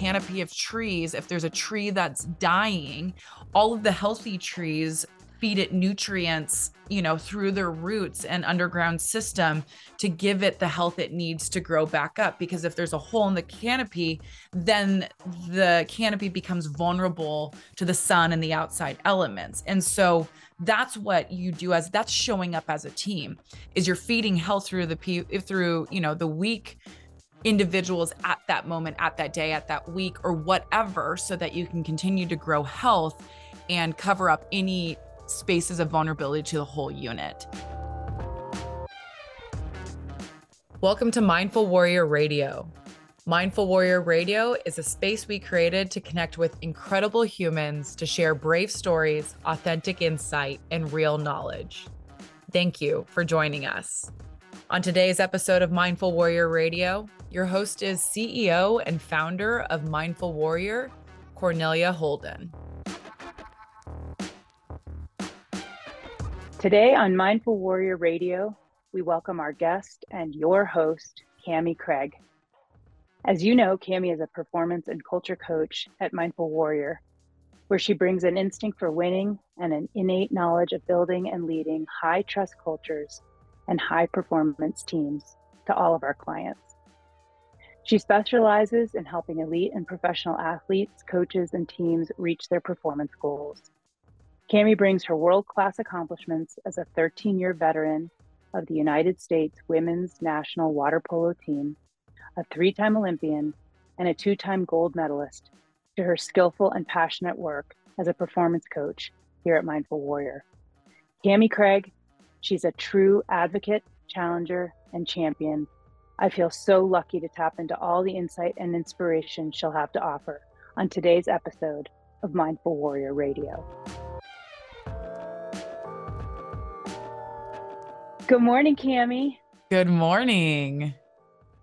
canopy of trees, if there's a tree that's dying, all of the healthy trees feed it nutrients, you know, through their roots and underground system to give it the health it needs to grow back up. Because if there's a hole in the canopy, then the canopy becomes vulnerable to the sun and the outside elements. And so that's what you do as that's showing up as a team is you're feeding health through the through, you know, the weak individuals at that moment, at that day, at that week, or whatever, so that you can continue to grow health and cover up any spaces of vulnerability to the whole unit. Welcome to Mindful Warrior Radio. Mindful Warrior Radio is a space we created to connect with incredible humans to share brave stories, authentic insight, and real knowledge. Thank you for joining us. On today's episode of Mindful Warrior Radio, your host is CEO and founder of Mindful Warrior, Cornelia Holden. Today on Mindful Warrior Radio, we welcome our guest and your host, Kami Craig. As you know, Kami is a performance and culture coach at Mindful Warrior, where she brings an instinct for winning and an innate knowledge of building and leading high trust cultures and high performance teams to all of our clients. She specializes in helping elite and professional athletes, coaches, and teams reach their performance goals. Kami brings her world class accomplishments as a 13 year veteran of the United States women's national water polo team, a three time Olympian, and a two time gold medalist to her skillful and passionate work as a performance coach here at Mindful Warrior. Kami Craig, she's a true advocate, challenger, and champion. I feel so lucky to tap into all the insight and inspiration she'll have to offer on today's episode of Mindful Warrior Radio. Good morning, Kami. Good morning.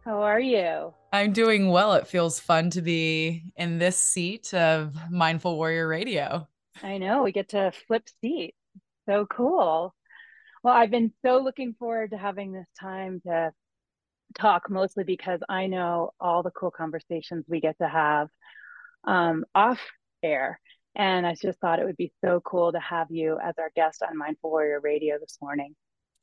How are you? I'm doing well. It feels fun to be in this seat of Mindful Warrior Radio. I know we get to flip seats. So cool. Well, I've been so looking forward to having this time to talk, mostly because I know all the cool conversations we get to have um, off air. And I just thought it would be so cool to have you as our guest on Mindful Warrior Radio this morning.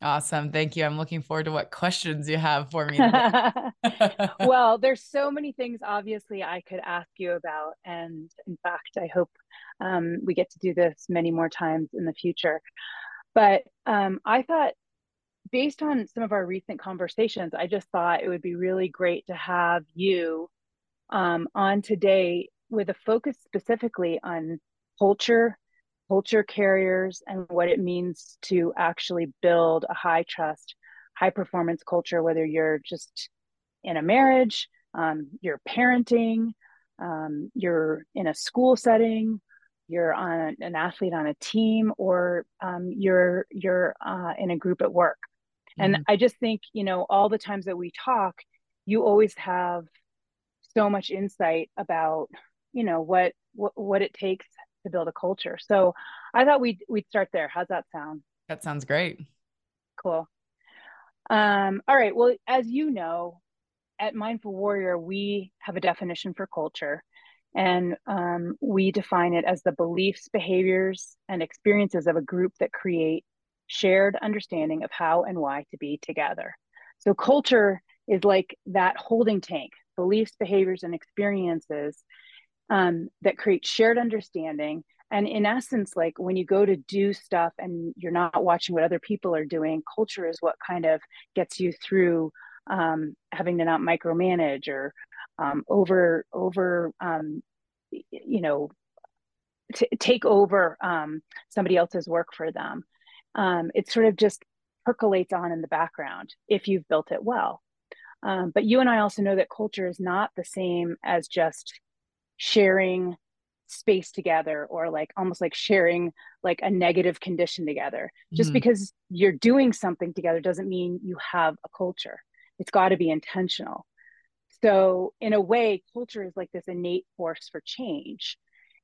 Awesome. Thank you. I'm looking forward to what questions you have for me. well, there's so many things obviously I could ask you about. And in fact, I hope um, we get to do this many more times in the future. But um, I thought, based on some of our recent conversations, I just thought it would be really great to have you um, on today with a focus specifically on culture culture carriers and what it means to actually build a high trust, high performance culture, whether you're just in a marriage, um, you're parenting, um, you're in a school setting, you're on an athlete on a team, or um, you're you're uh, in a group at work. Mm-hmm. And I just think you know all the times that we talk, you always have so much insight about you know what what, what it takes to build a culture. So I thought we'd we'd start there. How's that sound? That sounds great. Cool. Um, all right. Well, as you know, at Mindful Warrior, we have a definition for culture, and um, we define it as the beliefs, behaviors, and experiences of a group that create shared understanding of how and why to be together. So, culture is like that holding tank, beliefs, behaviors, and experiences um, that create shared understanding and in essence like when you go to do stuff and you're not watching what other people are doing culture is what kind of gets you through um, having to not micromanage or um, over over um, you know take over um, somebody else's work for them. Um, it sort of just percolates on in the background if you've built it well. Um, but you and i also know that culture is not the same as just sharing space together or like almost like sharing like a negative condition together. Just mm-hmm. because you're doing something together doesn't mean you have a culture. It's got to be intentional so in a way culture is like this innate force for change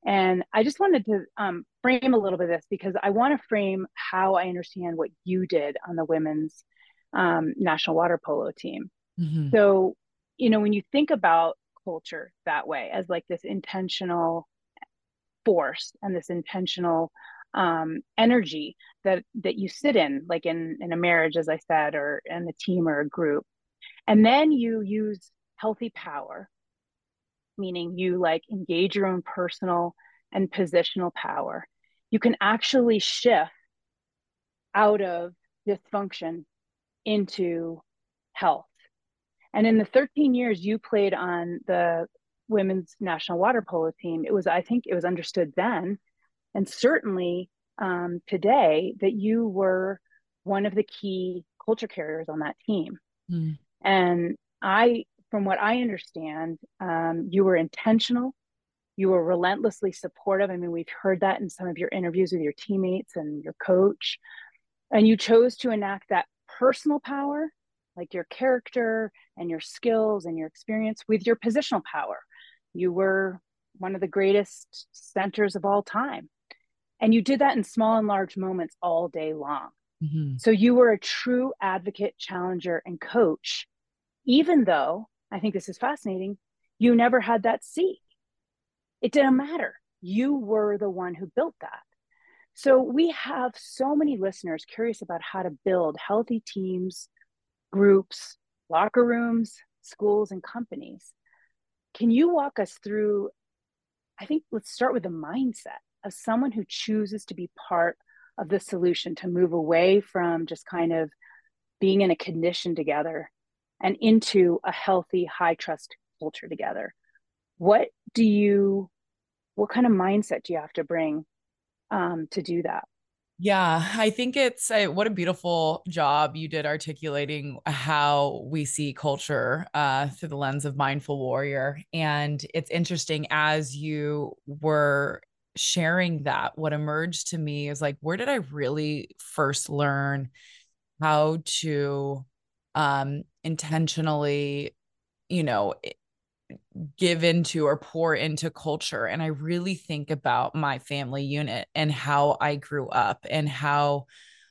and i just wanted to um, frame a little bit of this because i want to frame how i understand what you did on the women's um, national water polo team mm-hmm. so you know when you think about culture that way as like this intentional force and this intentional um, energy that that you sit in like in in a marriage as i said or in a team or a group and then you use healthy power meaning you like engage your own personal and positional power you can actually shift out of dysfunction into health and in the 13 years you played on the women's national water polo team it was i think it was understood then and certainly um, today that you were one of the key culture carriers on that team. Mm. And I, from what I understand, um, you were intentional. You were relentlessly supportive. I mean, we've heard that in some of your interviews with your teammates and your coach. And you chose to enact that personal power, like your character and your skills and your experience, with your positional power. You were one of the greatest centers of all time and you did that in small and large moments all day long. Mm-hmm. So you were a true advocate, challenger, and coach, even though I think this is fascinating, you never had that seat. It didn't matter. You were the one who built that. So we have so many listeners curious about how to build healthy teams, groups, locker rooms, schools, and companies. Can you walk us through? I think let's start with the mindset of someone who chooses to be part of the solution to move away from just kind of being in a condition together and into a healthy high trust culture together what do you what kind of mindset do you have to bring um, to do that yeah, I think it's a, what a beautiful job you did articulating how we see culture uh, through the lens of mindful warrior. And it's interesting as you were sharing that, what emerged to me is like, where did I really first learn how to um, intentionally, you know, give into or pour into culture? And I really think about my family unit and how I grew up and how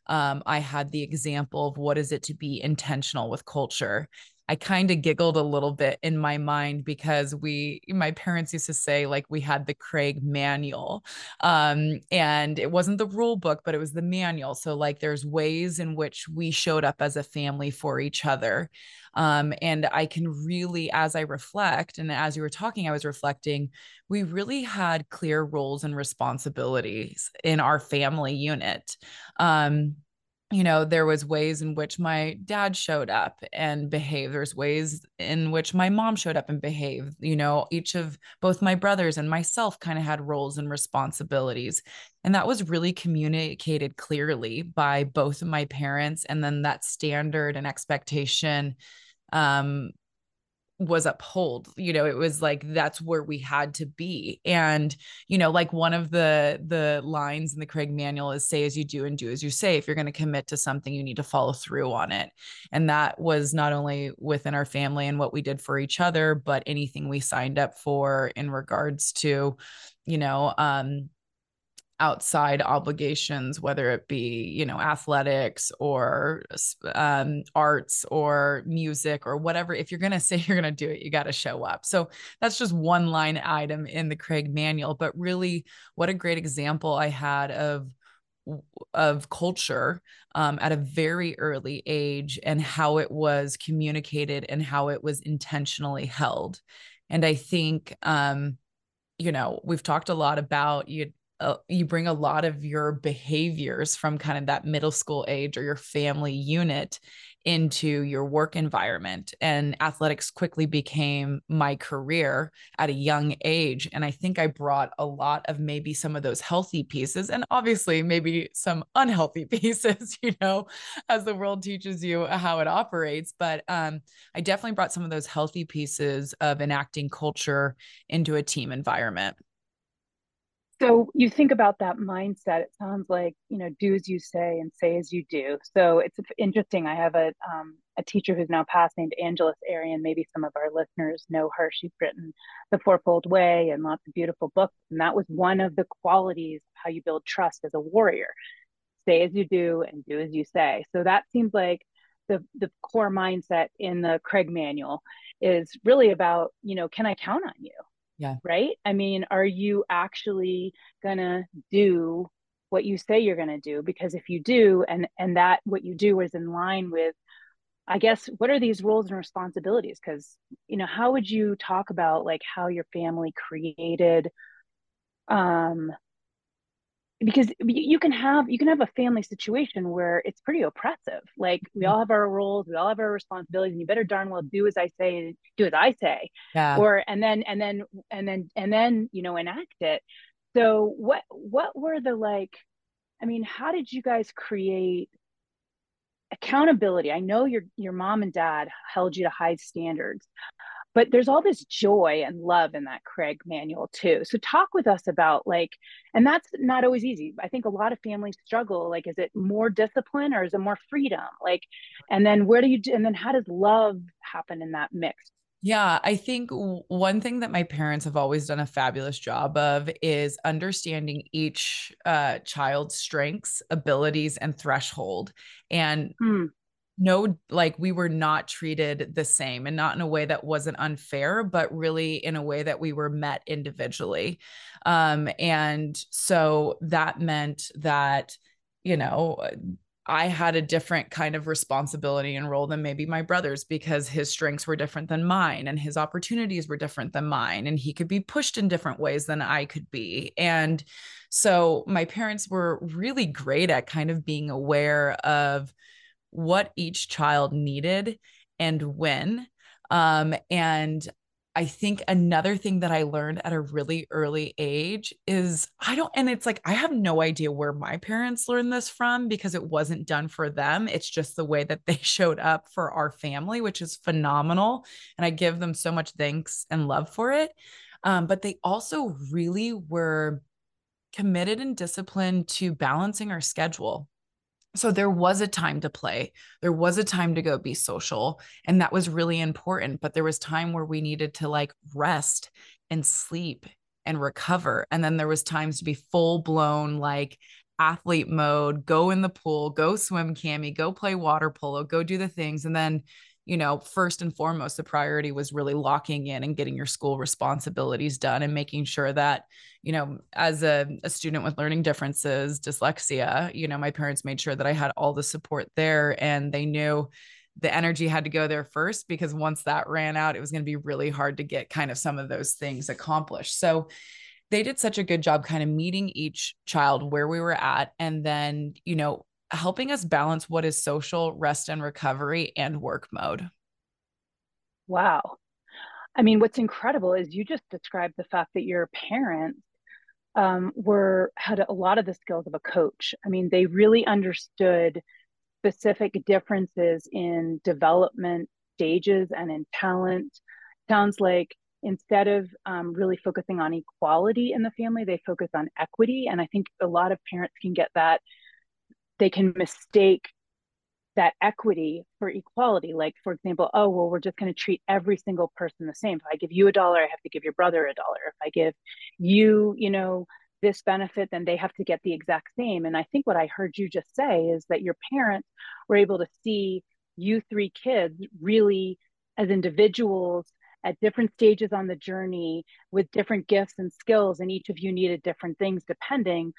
um, I had the example of what is it to be intentional with culture I kind of giggled a little bit in my mind because we, my parents used to say, like, we had the Craig manual. Um, and it wasn't the rule book, but it was the manual. So, like, there's ways in which we showed up as a family for each other. Um, and I can really, as I reflect, and as you were talking, I was reflecting, we really had clear roles and responsibilities in our family unit. Um, you know there was ways in which my dad showed up and behaved. There's ways in which my mom showed up and behaved. You know each of both my brothers and myself kind of had roles and responsibilities and that was really communicated clearly by both of my parents and then that standard and expectation um was uphold you know it was like that's where we had to be. And you know like one of the the lines in the craig manual is say as you do and do as you say. If you're going to commit to something you need to follow through on it. And that was not only within our family and what we did for each other but anything we signed up for in regards to you know um outside obligations whether it be you know athletics or um, arts or music or whatever. If you're going to say you're going to do it you got to show up. So that's just one line item in the craig manual. But really what a great example i had of of culture um, at a very early age and how it was communicated and how it was intentionally held. And i think um, you know we've talked a lot about you uh, you bring a lot of your behaviors from kind of that middle school age or your family unit into your work environment and athletics quickly became my career at a young age and i think i brought a lot of maybe some of those healthy pieces and obviously maybe some unhealthy pieces you know as the world teaches you how it operates but um, i definitely brought some of those healthy pieces of enacting culture into a team environment so you think about that mindset it sounds like you know do as you say and say as you do. So it's interesting i have a um, a teacher who's now passed named Angeles Arrien maybe some of our listeners know her she's written the fourfold way and lots of beautiful books and that was one of the qualities of how you build trust as a warrior. Say as you do and do as you say. So that seems like the the core mindset in the craig manual is really about, you know, can I count on you? Yeah. Right. I mean, are you actually going to do what you say you're going to do? Because if you do, and, and that what you do is in line with, I guess, what are these roles and responsibilities? Because, you know, how would you talk about like how your family created um because you can have you can have a family situation where it's pretty oppressive. Like we mm-hmm. all have our roles we all have our responsibilities and you better darn well do as i say and do as i say. Yeah. or and then and then and then and then you know enact it. So what what were the like i mean how did you guys create accountability? I know your your mom and dad held you to high standards but there's all this joy and love in that craig manual too. So talk with us about like and that's not always easy. I think a lot of families struggle like is it more discipline or is it more freedom? Like and then where do you and then how does love happen in that mix? Yeah, I think one thing that my parents have always done a fabulous job of is understanding each uh, child's strengths, abilities, and threshold. And mm no like we were not treated the same and not in a way that wasn't unfair but really in a way that we were met individually um and so that meant that you know I had a different kind of responsibility and role than maybe my brother's because his strengths were different than mine and his opportunities were different than mine and he could be pushed in different ways than I could be. And so my parents were really great at kind of being aware of what each child needed and when. Um, and I think another thing that I learned at a really early age is I don't, and it's like I have no idea where my parents learned this from because it wasn't done for them. It's just the way that they showed up for our family, which is phenomenal. And I give them so much thanks and love for it. Um, but they also really were committed and disciplined to balancing our schedule so there was a time to play there was a time to go be social and that was really important but there was time where we needed to like rest and sleep and recover and then there was times to be full blown like athlete mode go in the pool go swim Kami go play water polo go do the things and then you know, first and foremost, the priority was really locking in and getting your school responsibilities done and making sure that, you know, as a, a student with learning differences, dyslexia, you know, my parents made sure that I had all the support there and they knew the energy had to go there first because once that ran out, it was going to be really hard to get kind of some of those things accomplished. So, they did such a good job kind of meeting each child where we were at and then you know helping us balance what is social rest and recovery and work mode. Wow. I mean, what's incredible is you just described the fact that your parents um, were had a lot of the skills of a coach. I mean, they really understood specific differences in development stages and in talent. Sounds like instead of um, really focusing on equality in the family, they focus on equity. And I think a lot of parents can get that they can mistake that equity for equality. Like, for example, oh, well, we're just going to treat every single person the same. If I give you a dollar, I have to give your brother a dollar. If I give you, you know, this benefit, then they have to get the exact same. And I think what I heard you just say is that your parents were able to see you three kids really as individuals at different stages on the journey with different gifts and skills and each of you needed different things depending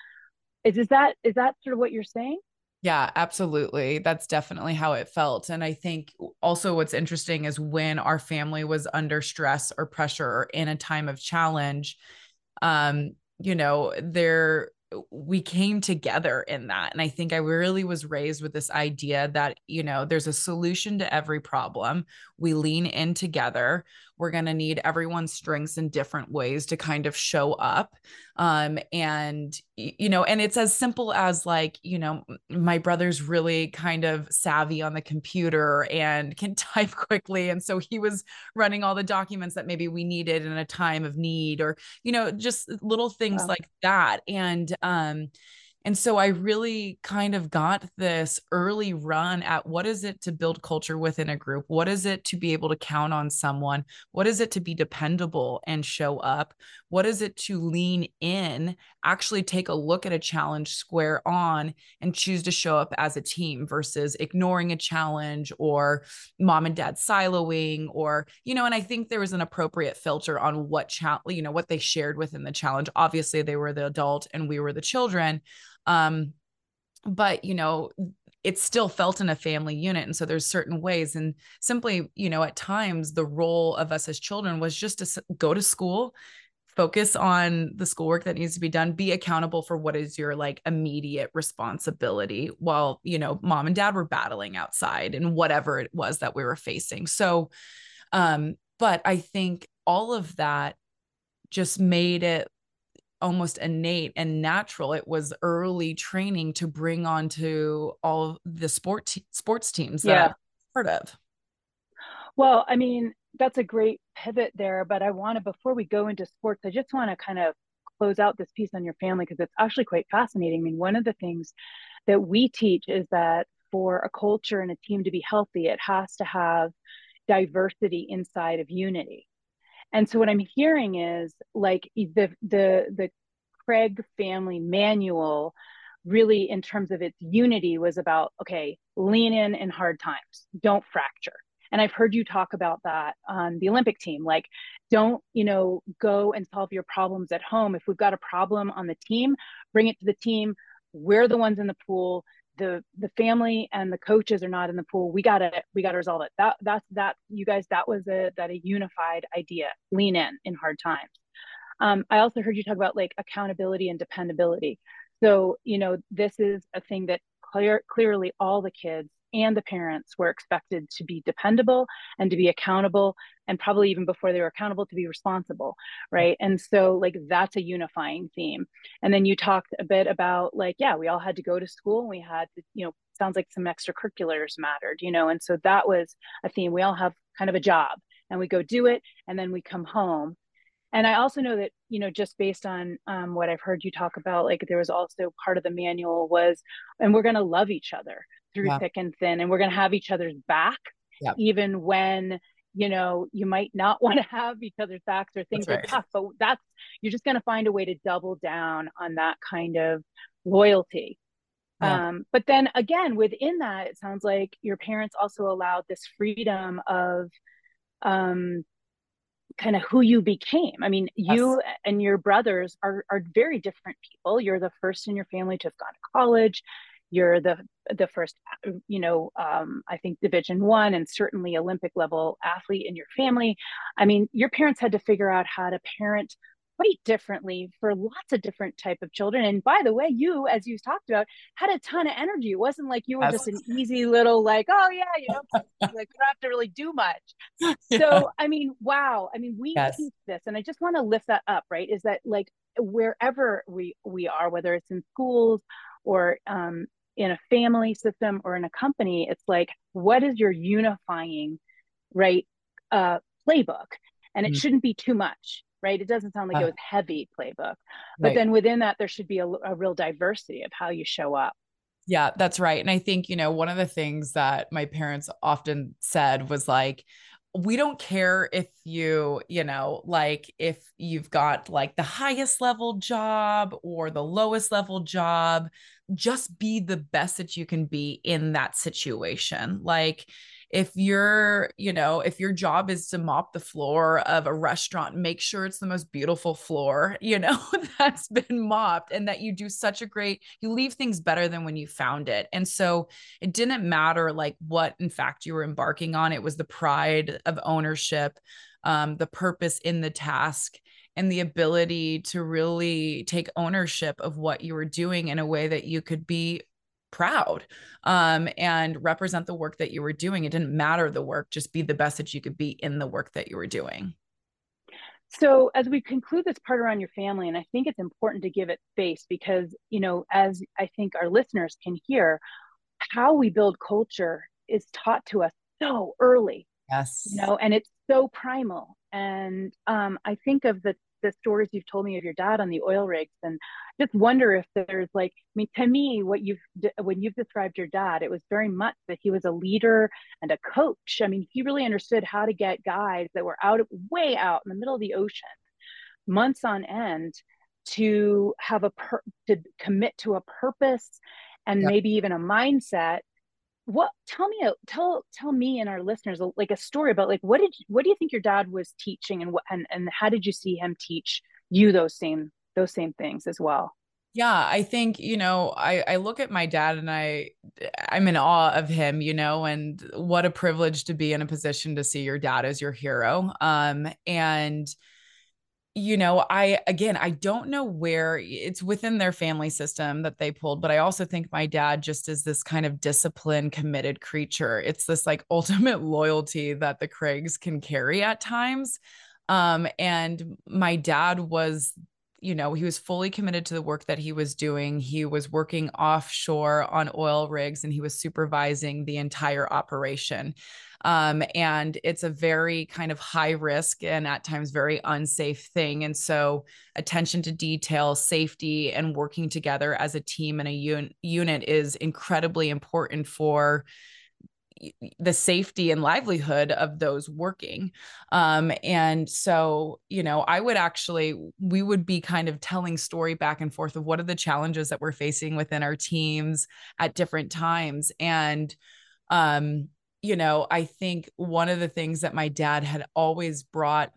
is, is that is that sort of what you're saying yeah, absolutely. That's definitely how it felt. And I think also what's interesting is when our family was under stress or pressure or in a time of challenge, um, you know, there we came together in that. And I think I really was raised with this idea that, you know, there's a solution to every problem. We lean in together. We're going to need everyone's strengths in different ways to kind of show up. Um, and, you know, and it's as simple as like, you know, my brother's really kind of savvy on the computer and can type quickly. And so he was running all the documents that maybe we needed in a time of need or, you know, just little things wow. like that. And, um, and so I really kind of got this early run at what is it to build culture within a group? What is it to be able to count on someone? What is it to be dependable and show up? What is it to lean in, actually take a look at a challenge square on and choose to show up as a team versus ignoring a challenge or mom and dad siloing or, you know, and I think there was an appropriate filter on what challenge, you know, what they shared within the challenge. Obviously, they were the adult and we were the children um, but you know, it still felt in a family unit and so there's certain ways and simply you know at times the role of us as children was just to go to school focus on the schoolwork that needs to be done be accountable for what is your like immediate responsibility while you know mom and dad were battling outside and whatever it was that we were facing so um but i think all of that just made it almost innate and natural. It was early training to bring on to all the sport te- sports teams that yeah. part of. Well, I mean, that's a great pivot there, but I want to before we go into sports, I just want to kind of close out this piece on your family because it's actually quite fascinating. I mean, one of the things that we teach is that for a culture and a team to be healthy, it has to have diversity inside of unity. And so what I'm hearing is like the the the Craig family manual really in terms of its unity was about okay, lean in in hard times. Don't fracture. And I've heard you talk about that on the Olympic team. Like, don't, you know, go and solve your problems at home. If we've got a problem on the team, bring it to the team. We're the ones in the pool the the family and the coaches are not in the pool we gotta we gotta resolve it that that's that you guys that was a that a unified idea lean in in hard times um, i also heard you talk about like accountability and dependability so you know this is a thing that clear clearly all the kids and the parents were expected to be dependable and to be accountable and probably even before they were accountable to be responsible right? And so like that's a unifying theme. And then you talked a bit about like yeah we all had to go to school and we had you know sounds like some extracurriculars mattered you know? And so that was a theme. We all have kind of a job and we go do it and then we come home. And i also know that you know just based on um, what i've heard you talk about like there was also part of the manual was and we're going to love each other through yeah. thick and thin and we're going to have each other's back yep. even when you know you might not want to have each other's backs or things right. are tough but that's you're just going to find a way to double down on that kind of loyalty yeah. um, but then again within that it sounds like your parents also allowed this freedom of um, kind of who you became. I mean, yes. you and your brothers are are very different people. You're the first in your family to have gone to college you're the the first you know um, i think division one and certainly olympic level athlete in your family. I mean your parents had to figure out how to parent quite differently for lots of different type of children. And by the way you as you talked about had a ton of energy. It wasn't like you were just an easy little like oh yeah you know like you don't have to really do much. Yeah. so i mean wow. I mean we yes. teach this and i just want to lift that up right is that like wherever we we are whether it's in schools or um, in a family system or in a company it's like what is your unifying right uh playbook? And it mm. shouldn't be too much right? It doesn't sound like uh, it was heavy playbook. But right. then within that there should be a, a real diversity of how you show up. Yeah, that's right. And I think, you know, one of the things that my parents often said was like, we don't care if you, you know, like if you've got like the highest level job or the lowest level job, just be the best that you can be in that situation. Like, if you're, you know, if your job is to mop the floor of a restaurant, make sure it's the most beautiful floor, you know, that's been mopped and that you do such a great, you leave things better than when you found it. And so it didn't matter like what, in fact, you were embarking on. It was the pride of ownership, um, the purpose in the task and the ability to really take ownership of what you were doing in a way that you could be proud um, and represent the work that you were doing. It didn't matter the work, just be the best that you could be in the work that you were doing. So, as we conclude this part around your family, and I think it's important to give it space because, you know, as I think our listeners can hear, how we build culture is taught to us so early. Yes. You know, and it's so primal And um, I think of the the stories you've told me of your dad on the oil rigs and just wonder if there's like i mean to me what you've when you've described your dad it was very much that he was a leader and a coach. I mean he really understood how to get guys that were out way out in the middle of the ocean months on end to have a per- to commit to a purpose and maybe even a mindset what tell me a, tell tell me and our listeners like a story about like what did what do you think your dad was teaching and what and, and how did you see him teach you those same those same things as well? Yeah i think you know i i look at my dad and i i'm in awe of him you know and what a privilege to be in a position to see your dad as your hero. Um and you know, I again, I don't know where it's within their family system that they pulled, but I also think my dad just is this kind of disciplined, committed creature. It's this like ultimate loyalty that the Craigs can carry at times. Um, and my dad was you know, he was fully committed to the work that he was doing. He was working offshore on oil rigs and he was supervising the entire operation. Um, and it's a very kind of high risk and at times very unsafe thing. And so, attention to detail, safety, and working together as a team and a un- unit is incredibly important for the safety and livelihood of those working. Um, and so, you know, I would actually, we would be kind of telling story back and forth of what are the challenges that we're facing within our teams at different times. And, um, you know, I think one of the things that my dad had always brought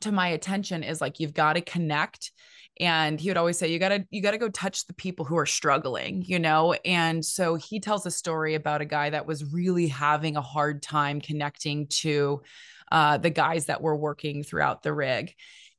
to my attention is like, you've got to connect and he would always say you got to you got to go touch the people who are struggling you know? And so he tells a story about a guy that was really having a hard time connecting to uh, the guys that were working throughout the rig.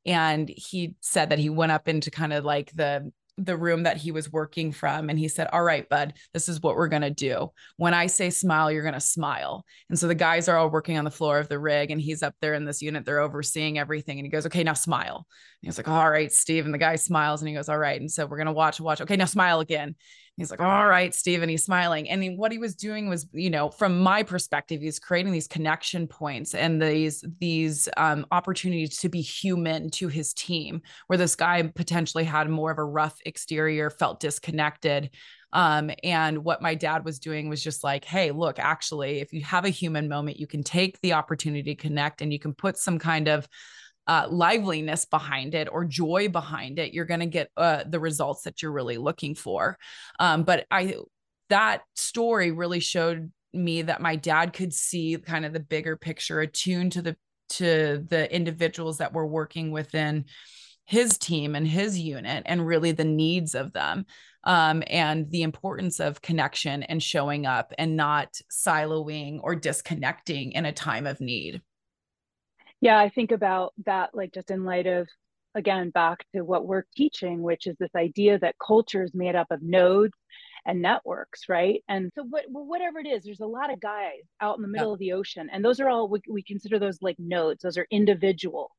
And he said that he went up into kind of like the the room that he was working from and he said all right bud this is what we're going to do. When i say smile you're going to smile. And so the guys are all working on the floor of the rig and he's up there in this unit. They're overseeing everything and he goes okay now smile. And he's like all right steve. And the guy smiles and he goes all right. And so we're going to watch watch. Okay now smile again He's like, all right, Steve. And he's smiling. And what he was doing was, you know, from my perspective, he's creating these connection points and these, these um, opportunities to be human to his team, where this guy potentially had more of a rough exterior, felt disconnected. Um, and what my dad was doing was just like, hey, look, actually, if you have a human moment, you can take the opportunity to connect and you can put some kind of uh, liveliness behind it or joy behind it, you're going to get uh, the results that you're really looking for. Um, but I, that story really showed me that my dad could see kind of the bigger picture, attuned to the to the individuals that were working within his team and his unit, and really the needs of them. Um, and the importance of connection and showing up and not siloing or disconnecting in a time of need. Yeah, I think about that like just in light of again back to what we're teaching, which is this idea that culture is made up of nodes and networks, right? And so, what, whatever it is, there's a lot of guys out in the middle yep. of the ocean, and those are all we, we consider those like nodes. Those are individuals,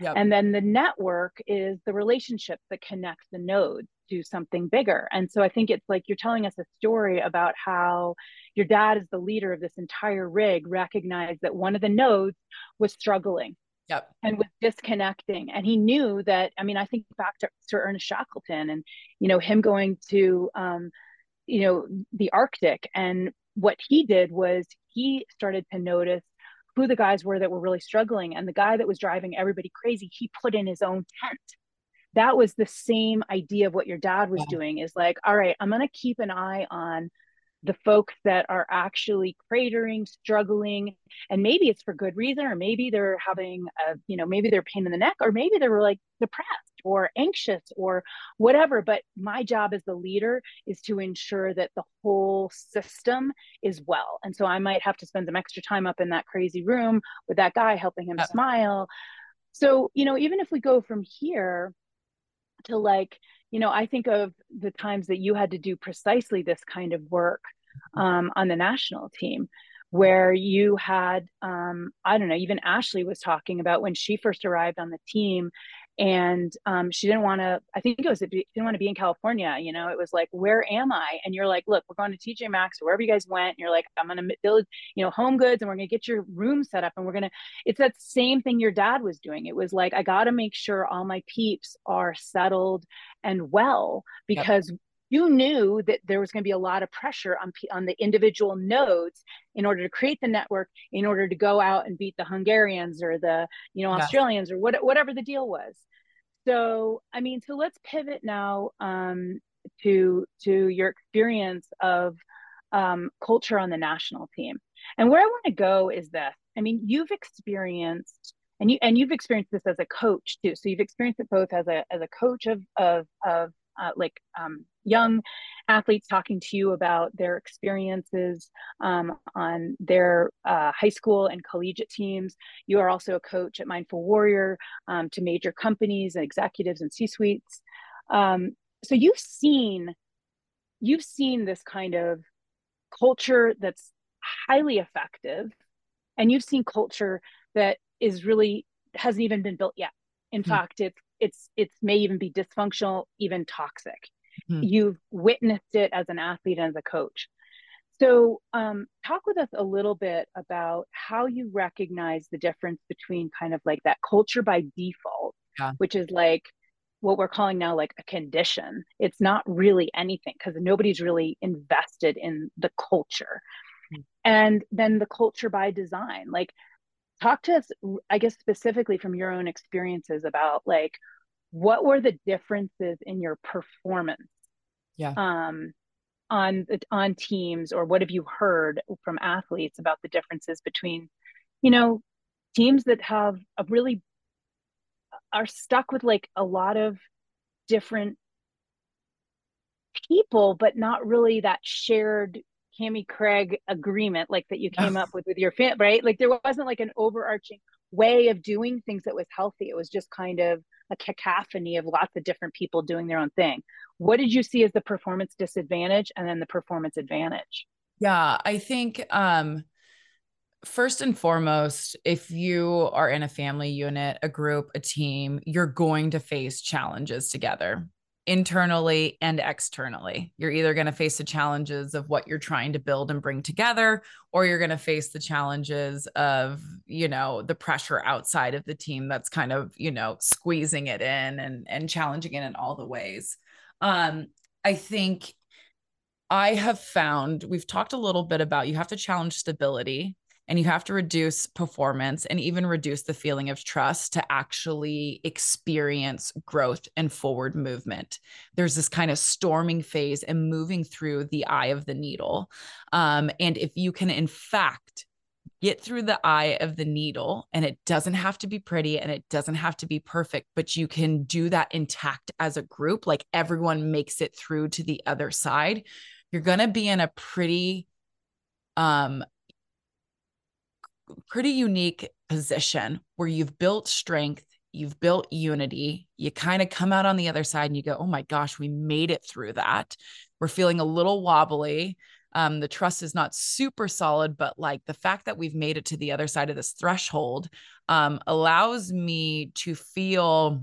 and then the network is the relationship that connects the nodes to something bigger. And so, I think it's like you're telling us a story about how your dad is the leader of this entire rig recognized that one of the nodes was struggling yep. and was disconnecting and he knew that i mean i think back to sir ernest shackleton and you know him going to um, you know the arctic and what he did was he started to notice who the guys were that were really struggling and the guy that was driving everybody crazy he put in his own tent that was the same idea of what your dad was yeah. doing is like all right i'm going to keep an eye on the folks that are actually cratering, struggling, and maybe it's for good reason, or maybe they're having a, you know, maybe they're pain in the neck, or maybe they were like depressed or anxious or whatever. But my job as the leader is to ensure that the whole system is well. And so I might have to spend some extra time up in that crazy room with that guy, helping him smile. So, you know, even if we go from here to like, you know, I think of the times that you had to do precisely this kind of work um, on the national team, where you had, um, I don't know, even Ashley was talking about when she first arrived on the team and um, she didn't want to i think it was didn't want to be in california you know? It was like where am i? And you're like look we're going to tj maxx or wherever you guys went. And you're like i'm going to build you know home goods and we're going to get your room set up and we're going to it's that same thing your dad was doing. It was like i got to make sure all my peeps are settled and well because yep you knew that there was going to be a lot of pressure on on the individual nodes in order to create the network in order to go out and beat the Hungarians or the you know Australians or what, whatever the deal was. So I mean so let's pivot now um, to to your experience of um, culture on the national team. And where I want to go is this. I mean you've experienced and you and you've experienced this as a coach too. So you've experienced it both as a as a coach of of of uh, like um, young athletes talking to you about their experiences um, on their uh, high school and collegiate teams. You are also a coach at Mindful Warrior um, to major companies and executives and C suites. Um, so you've seen you've seen this kind of culture that's highly effective, and you've seen culture that is really hasn't even been built yet. In mm-hmm. fact, it's it's it's may even be dysfunctional, even toxic. Mm-hmm. You've witnessed it as an athlete and as a coach. So, um, talk with us a little bit about how you recognize the difference between kind of like that culture by default, yeah. which is like what we're calling now like a condition. It's not really anything because nobody's really invested in the culture. Mm-hmm. And then the culture by design. Like, talk to us, I guess, specifically from your own experiences about like what were the differences in your performance yeah. um on on teams or what have you heard from athletes about the differences between you know teams that have a really are stuck with like a lot of different people but not really that shared Kami Craig agreement like that you came up with with your fan right? Like there wasn't like an overarching way of doing things that was healthy. It was just kind of a cacophony of lots of different people doing their own thing. What did you see as the performance disadvantage and then the performance advantage? Yeah, I think um first and foremost, if you are in a family unit, a group, a team, you're going to face challenges together internally and externally. You're either going to face the challenges of what you're trying to build and bring together, or you're going to face the challenges of, you know, the pressure outside of the team that's kind of, you know, squeezing it in and and challenging it in all the ways. Um, I think I have found we've talked a little bit about you have to challenge stability and you have to reduce performance and even reduce the feeling of trust to actually experience growth and forward movement. There's this kind of storming phase and moving through the eye of the needle. Um, and if you can, in fact, get through the eye of the needle and it doesn't have to be pretty and it doesn't have to be perfect but you can do that intact as a group like everyone makes it through to the other side you're going to be in a pretty um pretty unique position where you've built strength, you've built unity, you kind of come out on the other side and you go, oh my gosh, we made it through that. We're feeling a little wobbly. Um, the trust is not super solid, but like the fact that we've made it to the other side of this threshold um, allows me to feel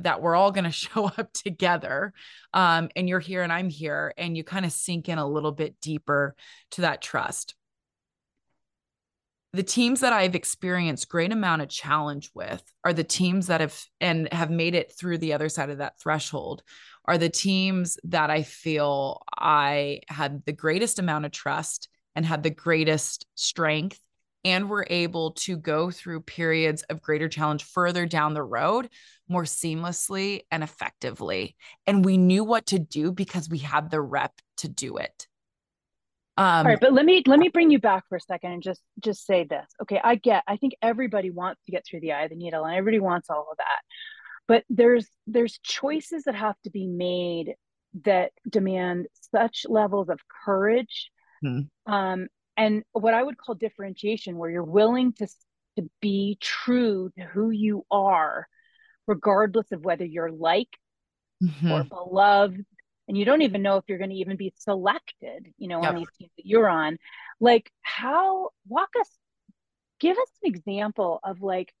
that we're all going to show up together um, and you're here and i'm here and you kind of sink in a little bit deeper to that trust the teams that I've experienced great amount of challenge with are the teams that have and have made it through the other side of that threshold are the teams that I feel I had the greatest amount of trust and had the greatest strength and were able to go through periods of greater challenge further down the road more seamlessly and effectively. And we knew what to do because we had the rep to do it um, All right, but let me let me bring you back for a second and just just say this. Okay, I get. I think everybody wants to get through the eye of the needle, and everybody wants all of that. But there's there's choices that have to be made that demand such levels of courage, hmm. um, and what I would call differentiation, where you're willing to to be true to who you are, regardless of whether you're liked mm-hmm. or beloved and you don't even know if you're going to even be selected, you know, yep. on these teams that you're on. Like, how walk us, give us an example of like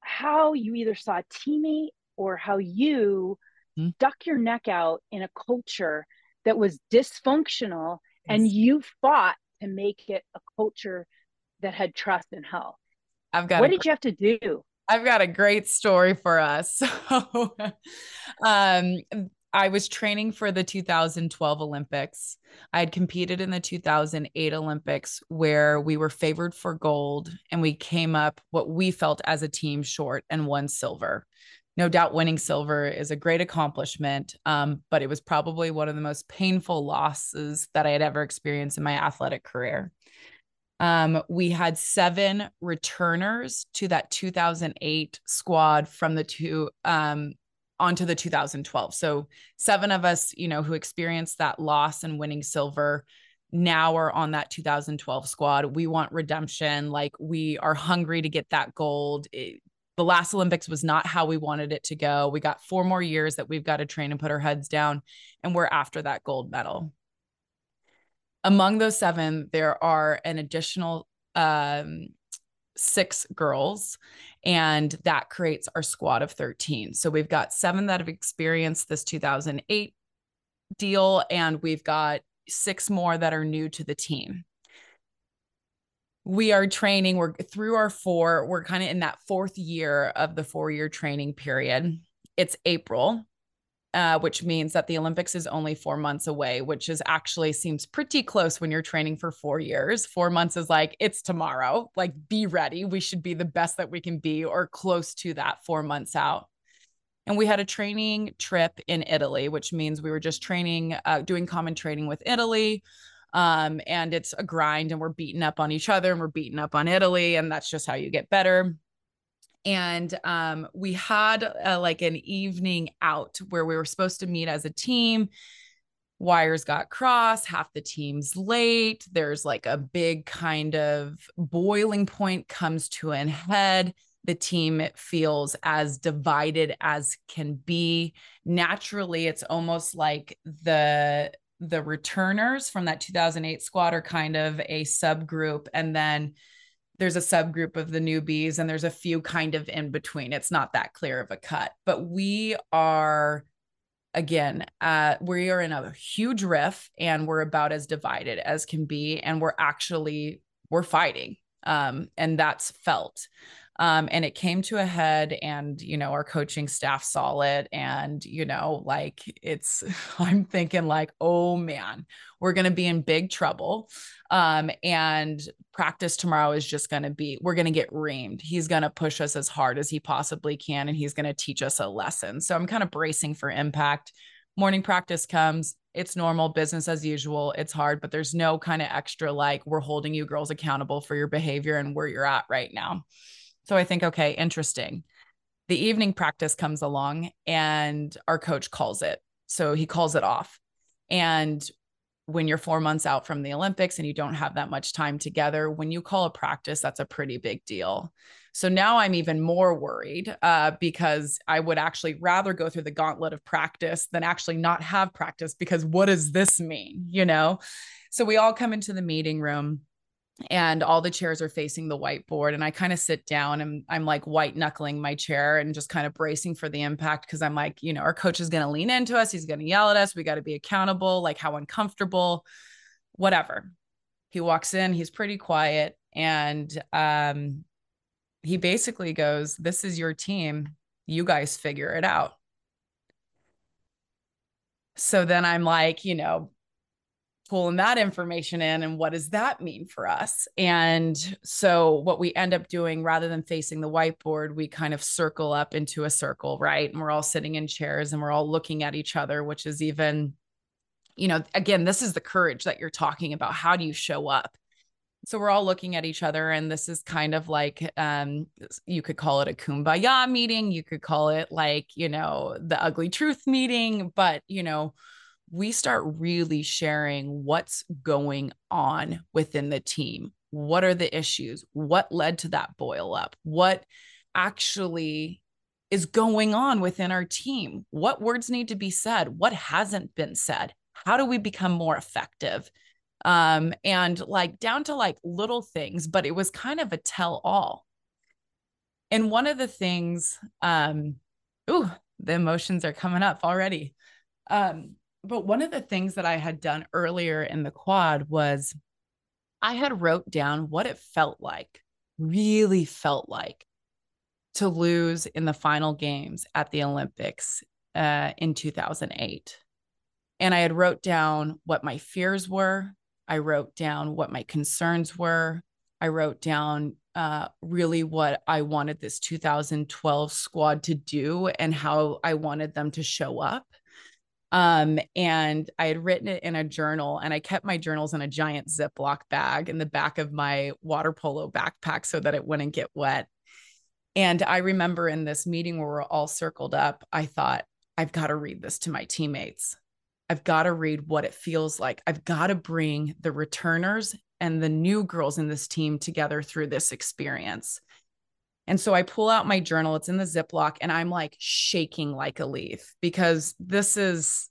how you either saw a teammate or how you mm-hmm. stuck your neck out in a culture that was dysfunctional yes. and you fought to make it a culture that had trust and health. I've got what did you have to do? I've got a great story for us. So, um, I was training for the 2012 Olympics. I had competed in the 2008 Olympics where we were favored for gold and we came up what we felt as a team short and won silver. No doubt winning silver is a great accomplishment, um, but it was probably one of the most painful losses that I had ever experienced in my athletic career. Um, we had seven returners to that 2008 squad from the two um, onto the 2012. So seven of us, you know, who experienced that loss and winning silver now are on that 2012 squad. We want redemption. Like we are hungry to get that gold. It, the last Olympics was not how we wanted it to go. We got four more years that we've got to train and put our heads down, and we're after that gold medal. Among those seven, there are an additional um, six girls, and that creates our squad of 13. So we've got seven that have experienced this 2008 deal, and we've got six more that are new to the team. We are training, we're through our four, we're kind of in that fourth year of the four year training period. It's April uh, which means that the Olympics is only four months away, which is actually seems pretty close when you're training for four years. Four months is like, it's tomorrow. Like, be ready. We should be the best that we can be, or close to that four months out. And we had a training trip in Italy, which means we were just training, uh, doing common training with Italy. Um, and it's a grind, and we're beating up on each other and we're beating up on Italy. And that's just how you get better and um, we had a, like an evening out where we were supposed to meet as a team. Wires got crossed half the team's late there's like a big kind of boiling point comes to an head. The team feels as divided as can be. Naturally it's almost like the the returners from that 2008 squad are kind of a subgroup and then there's a subgroup of the newbies and there's a few kind of in between. It's not that clear of a cut, but we are again, uh, we are in a huge riff and we're about as divided as can be. And we're actually, we're fighting. Um, and that's felt. Um, and it came to a head and you know our coaching staff saw it and you know like it's i'm thinking like oh man we're going to be in big trouble um, and practice tomorrow is just going to be we're going to get reamed. He's going to push us as hard as he possibly can and he's going to teach us a lesson. So i'm kind of bracing for impact. Morning practice comes. It's normal business as usual. It's hard but there's no kind of extra like we're holding you girls accountable for your behavior and where you're at right now so I think, okay, interesting. The evening practice comes along and our coach calls it. So he calls it off. And when you're four months out from the Olympics and you don't have that much time together, when you call a practice, that's a pretty big deal. So now I'm even more worried uh, because I would actually rather go through the gauntlet of practice than actually not have practice because what does this mean? You know? So we all come into the meeting room and all the chairs are facing the whiteboard and i kind of sit down and i'm like white knuckling my chair and just kind of bracing for the impact because i'm like you know our coach is going to lean into us he's going to yell at us we got to be accountable like how uncomfortable whatever. He walks in he's pretty quiet and um he basically goes this is your team you guys figure it out. So then i'm like you know pulling that information in and what does that mean for us? And so what we end up doing rather than facing the whiteboard we kind of circle up into a circle right? And we're all sitting in chairs and we're all looking at each other which is even you know again this is the courage that you're talking about. How do you show up? So we're all looking at each other and this is kind of like um, you could call it a kumbaya meeting. You could call it like you know the ugly truth meeting. But you know we start really sharing what's going on within the team. What are the issues? What led to that boil up? What actually is going on within our team? What words need to be said? What hasn't been said? How do we become more effective? Um, and like down to like little things, but it was kind of a tell all And one of the things, um, ooh, the emotions are coming up already. Um, but one of the things that I had done earlier in the quad was I had wrote down what it felt like, really felt like to lose in the final games at the Olympics uh, in 2008. And I had wrote down what my fears were. I wrote down what my concerns were. I wrote down uh, really what I wanted this 2012 squad to do and how I wanted them to show up. Um, and I had written it in a journal, and I kept my journals in a giant Ziploc bag in the back of my water polo backpack so that it wouldn't get wet. And I remember in this meeting where we're all circled up, I thought, I've got to read this to my teammates. I've got to read what it feels like. I've got to bring the returners and the new girls in this team together through this experience. And so I pull out my journal, it's in the Ziploc, and I'm like shaking like a leaf because this is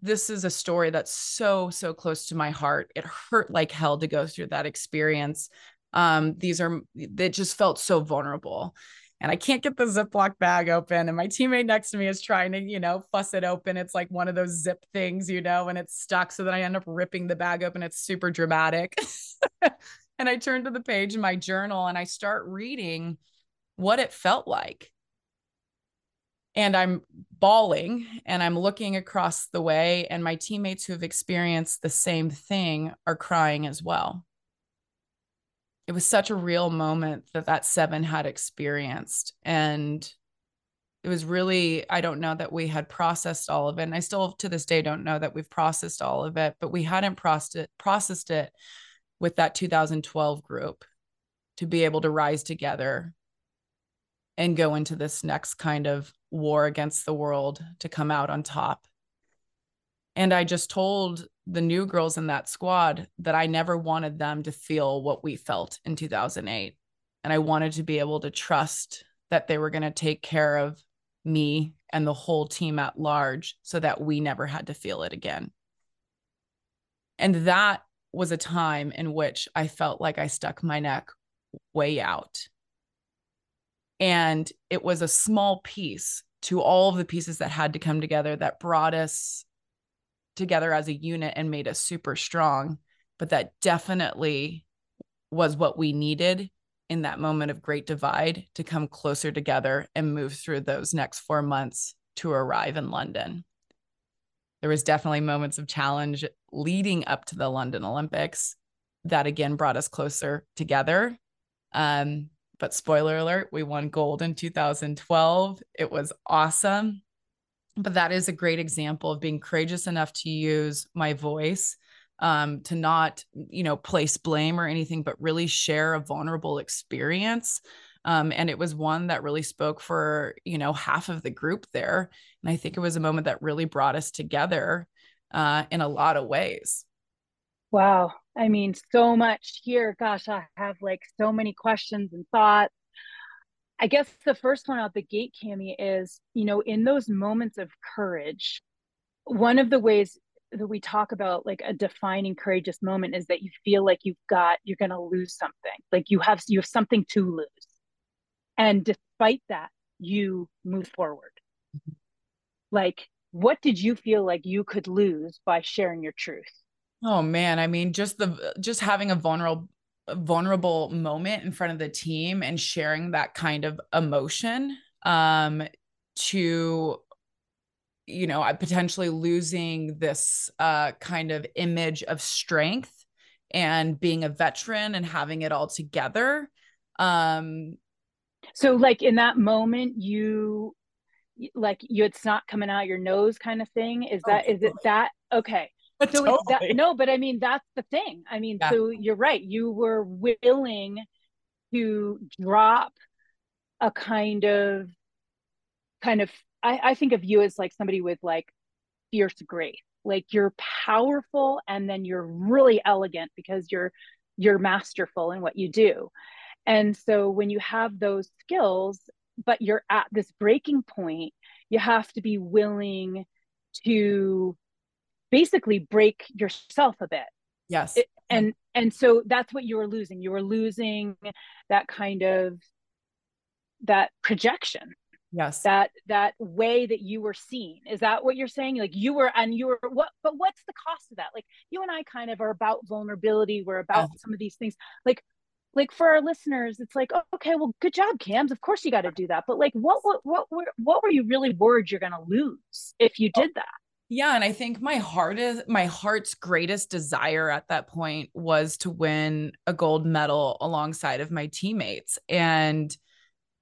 this is a story that's so so close to my heart. It hurt like hell to go through that experience. Um, these are it just felt so vulnerable and I can't get the Ziploc bag open. And my teammate next to me is trying to, you know, fuss it open. It's like one of those zip things, you know, and it's stuck. So then I end up ripping the bag open. It's super dramatic. and I turn to the page in my journal and I start reading what it felt like. And I'm bawling and I'm looking across the way, and my teammates who have experienced the same thing are crying as well it was such a real moment that that seven had experienced and it was really i don't know that we had processed all of it and i still to this day don't know that we've processed all of it but we hadn't processed it processed it with that 2012 group to be able to rise together and go into this next kind of war against the world to come out on top and i just told the new girls in that squad that I never wanted them to feel what we felt in 2008. And I wanted to be able to trust that they were going to take care of me and the whole team at large so that we never had to feel it again. And that was a time in which I felt like I stuck my neck way out. And it was a small piece to all of the pieces that had to come together that brought us together as a unit and made us super strong. But that definitely was what we needed in that moment of great divide to come closer together and move through those next four months to arrive in London. There was definitely moments of challenge leading up to the London Olympics that again brought us closer together. Um, but spoiler alert, we won gold in 2012. It was awesome. But that is a great example of being courageous enough to use my voice um, to not you know place blame or anything but really share a vulnerable experience. Um, and it was one that really spoke for you know half of the group there. And i think it was a moment that really brought us together uh, in a lot of ways wow i mean so much here gosh i have like so many questions and thoughts I guess the first one out the gate, Kami, is you know, in those moments of courage, one of the ways that we talk about like a defining courageous moment is that you feel like you've got you're going to lose something, like you have you have something to lose, and despite that, you move forward. Mm-hmm. Like, what did you feel like you could lose by sharing your truth? Oh man, I mean, just the just having a vulnerable vulnerable moment in front of the team and sharing that kind of emotion um to you know I potentially losing this uh kind of image of strength and being a veteran and having it all together um so like in that moment you like you it's not coming out your nose kind of thing? Is that oh, is it that okay so totally. that, no, but I mean that's the thing. I mean, yeah. so you're right. You were willing to drop a kind of kind of I, I think of you as like somebody with like fierce grace. Like you're powerful and then you're really elegant because you're you're masterful in what you do. And so when you have those skills, but you're at this breaking point, you have to be willing to basically break yourself a bit. Yes. It, and and so that's what you were losing. You were losing that kind of that projection. Yes. That that way that you were seen. Is that what you're saying? Like you were and you were what but what's the cost of that? Like you and i kind of are about vulnerability. We're about some of these things. Like like for our listeners it's like oh, okay well good job Kams. Of course you got to do that. But like what what what what, what were you really worried you're going to lose if you did that yeah and i think my heart is my heart's greatest desire at that point was to win a gold medal alongside of my teammates and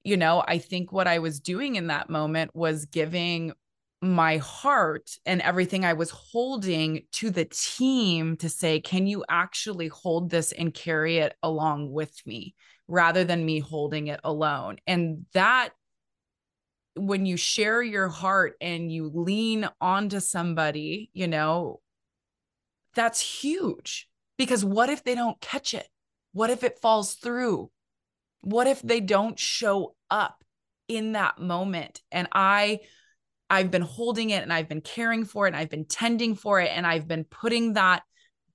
you know, I think what I was doing in that moment was giving my heart and everything I was holding to the team to say, can you actually hold this and carry it along with me rather than me holding it alone? And that, when you share your heart and you lean onto somebody, you know, that's huge because what if they don't catch it? What if it falls through? What if they don't show up in that moment and i i've been holding it and i've been caring for it and i've been tending for it and i've been putting that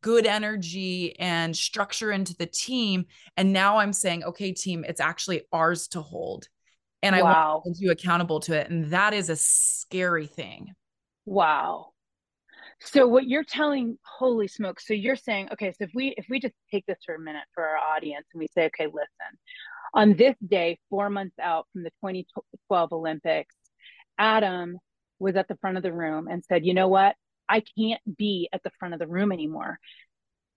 good energy and structure into the team and now i'm saying okay team it's actually ours to hold and wow. i want to hold you accountable to it and that is a scary thing wow so what you're telling holy smoke so you're saying okay so if we if we just take this for a minute for our audience and we say okay listen on this day, four months out from the 2012 Olympics, Adam was at the front of the room and said, You know what? I can't be at the front of the room anymore.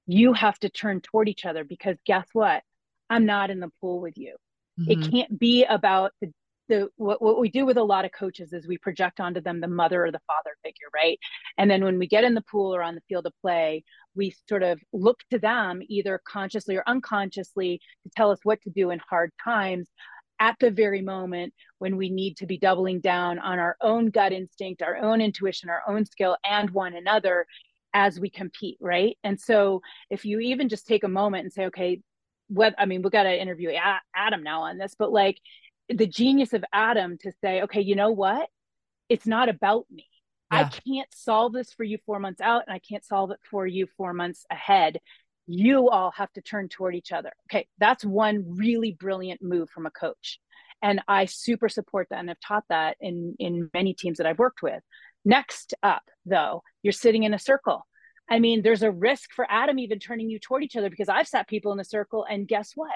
You have to turn toward each other because guess what? I'm not in the pool with you. Mm-hmm. It can't be about the the what, what we do with a lot of coaches is we project onto them the mother or the father figure right and then when we get in the pool or on the field of play we sort of look to them either consciously or unconsciously to tell us what to do in hard times at the very moment when we need to be doubling down on our own gut instinct our own intuition our own skill and one another as we compete right and so if you even just take a moment and say okay what i mean we got to interview adam now on this but like the genius of Adam to say, okay, you know what? It's not about me. Yeah. I can't solve this for you four months out, and I can't solve it for you four months ahead. You all have to turn toward each other. Okay, that's one really brilliant move from a coach. And I super support that and have taught that in, in many teams that I've worked with. Next up, though, you're sitting in a circle. I mean, there's a risk for Adam even turning you toward each other because I've sat people in a circle, and guess what?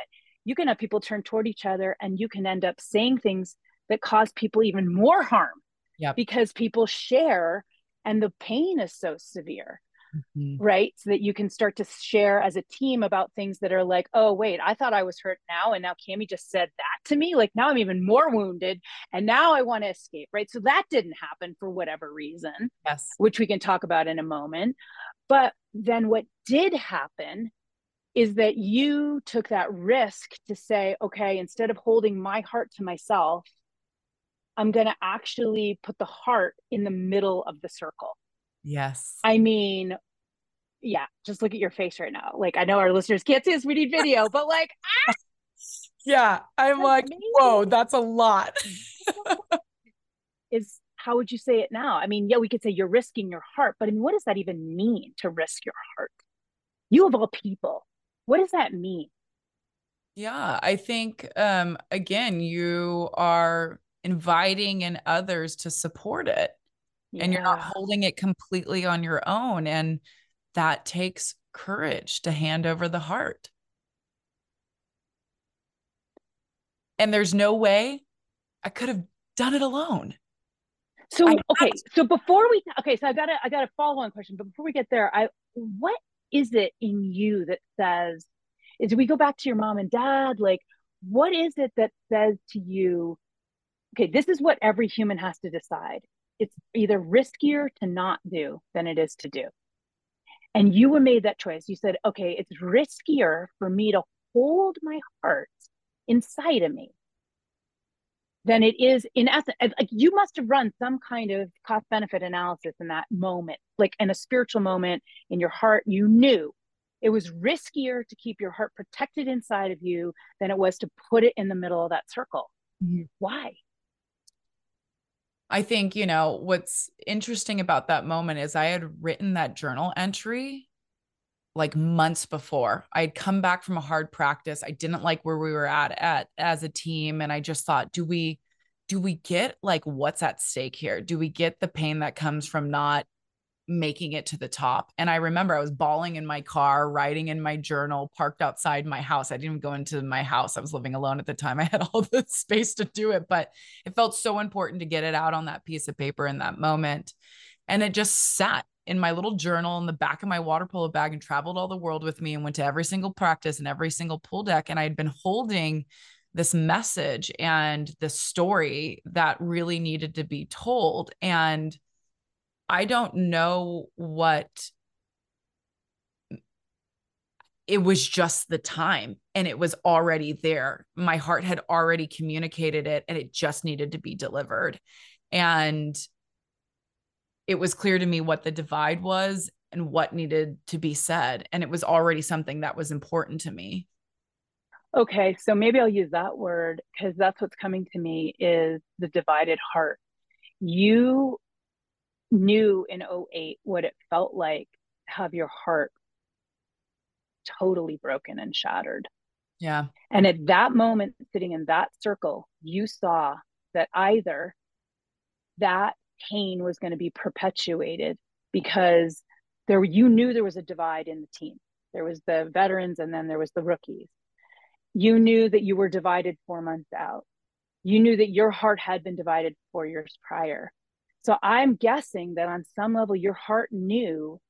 you can have people turn toward each other and you can end up saying things that cause people even more harm yep. because people share and the pain is so severe mm-hmm. right so that you can start to share as a team about things that are like oh wait i thought i was hurt now and now kami just said that to me like now i'm even more wounded and now i want to escape right so that didn't happen for whatever reason yes which we can talk about in a moment but then what did happen is that you took that risk to say, okay, instead of holding my heart to myself, I'm going to actually put the heart in the middle of the circle. Yes. I mean, yeah, just look at your face right now. Like, I know our listeners can't see us, we need video, but like, ah! yeah, I'm like, amazing. whoa, that's a lot. is how would you say it now? I mean, yeah, we could say you're risking your heart, but I mean, what does that even mean to risk your heart? You of all people, what does that mean? Yeah, I think um again, you are inviting in others to support it. Yeah. And you're not holding it completely on your own and that takes courage to hand over the heart. And there's no way I could have done it alone. So okay, so before we okay, so I got a I got a follow on question, but before we get there, I what is it in you that says is we go back to your mom and dad? Like what is it that says to you okay this is what every human has to decide. It's either riskier to not do than it is to do. And you were made that choice. You said okay it's riskier for me to hold my heart inside of me than it is in essence like you must have run some kind of cost benefit analysis in that moment like in a spiritual moment in your heart. You knew it was riskier to keep your heart protected inside of you than it was to put it in the middle of that circle. Mm-hmm. why? I think you know what's interesting about that moment is i had written that journal entry like months before. I had come back from a hard practice. I didn't like where we were at at as a team and I just thought, do we do we get like what's at stake here? Do we get the pain that comes from not making it to the top? And I remember I was bawling in my car, writing in my journal, parked outside my house. I didn't even go into my house. I was living alone at the time. I had all the space to do it, but it felt so important to get it out on that piece of paper in that moment. And it just sat in my little journal in the back of my water polo bag and traveled all the world with me and went to every single practice and every single pool deck. And I had been holding this message and this story that really needed to be told. And I don't know what it was just the time and it was already there. My heart had already communicated it and it just needed to be delivered. And it was clear to me what the divide was and what needed to be said. And it was already something that was important to me. Okay, so maybe I'll use that word because that's what's coming to me is the divided heart. You knew in 08 what it felt like to have your heart totally broken and shattered. Yeah. And at that moment, sitting in that circle, you saw that either that pain was going to be perpetuated because there you knew there was a divide in the team. There was the veterans and then there was the rookies. You knew that you were divided 4 months out. You knew that your heart had been divided 4 years prior. So I'm guessing that on some level your heart knew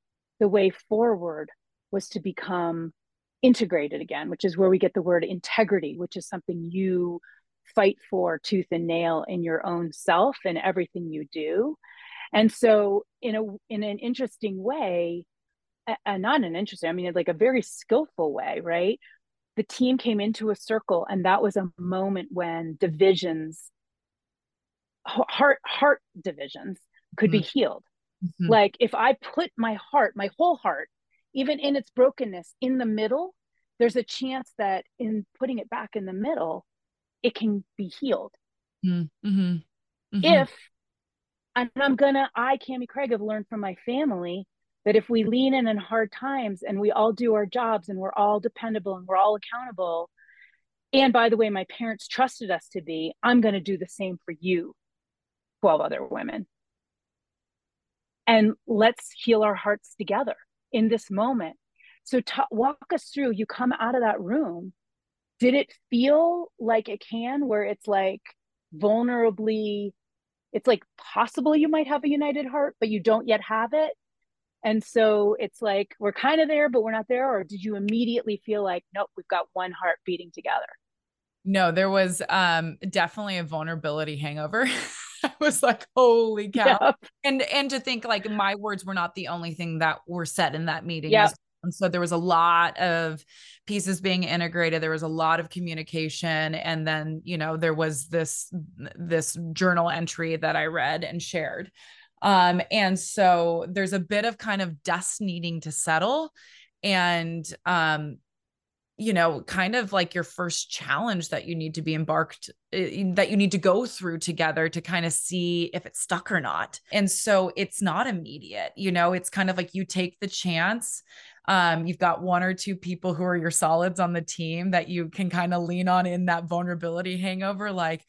the way forward was to become integrated again, which is where we get the word integrity, which is something you fight for tooth and nail in your own self and everything you do and so in a in an interesting way and not an interesting i mean like a very skillful way right the team came into a circle and that was a moment when divisions heart heart divisions could mm-hmm. be healed mm-hmm. like if i put my heart my whole heart even in its brokenness in the middle there's a chance that in putting it back in the middle it can be healed. Mm-hmm. Mm-hmm. If, and I'm gonna, I, Kami Craig, have learned from my family that if we lean in in hard times and we all do our jobs and we're all dependable and we're all accountable, and by the way, my parents trusted us to be, I'm gonna do the same for you, 12 other women. And let's heal our hearts together in this moment. So, t- walk us through. You come out of that room did it feel like it can where it's like vulnerably it's like possible you might have a united heart but you don't yet have it? And so it's like we're kind of there but we're not there or did you immediately feel like nope we've got one heart beating together no there was um definitely a vulnerability hangover. I was like holy cow. Yep. and and to think like my words were not the only thing that were said in that meeting. Yep. And so there was a lot of pieces being integrated. There was a lot of communication. And then, you know, there was this this journal entry that I read and shared. Um, and so there's a bit of kind of dust needing to settle. And um, you know, kind of like your first challenge that you need to be embarked, eh, that you need to go through together to kind of see if it's stuck or not. And so it's not immediate, you know, it's kind of like you take the chance um, you've got one or two people who are your solids on the team that you can kind of lean on in that vulnerability hangover. Like,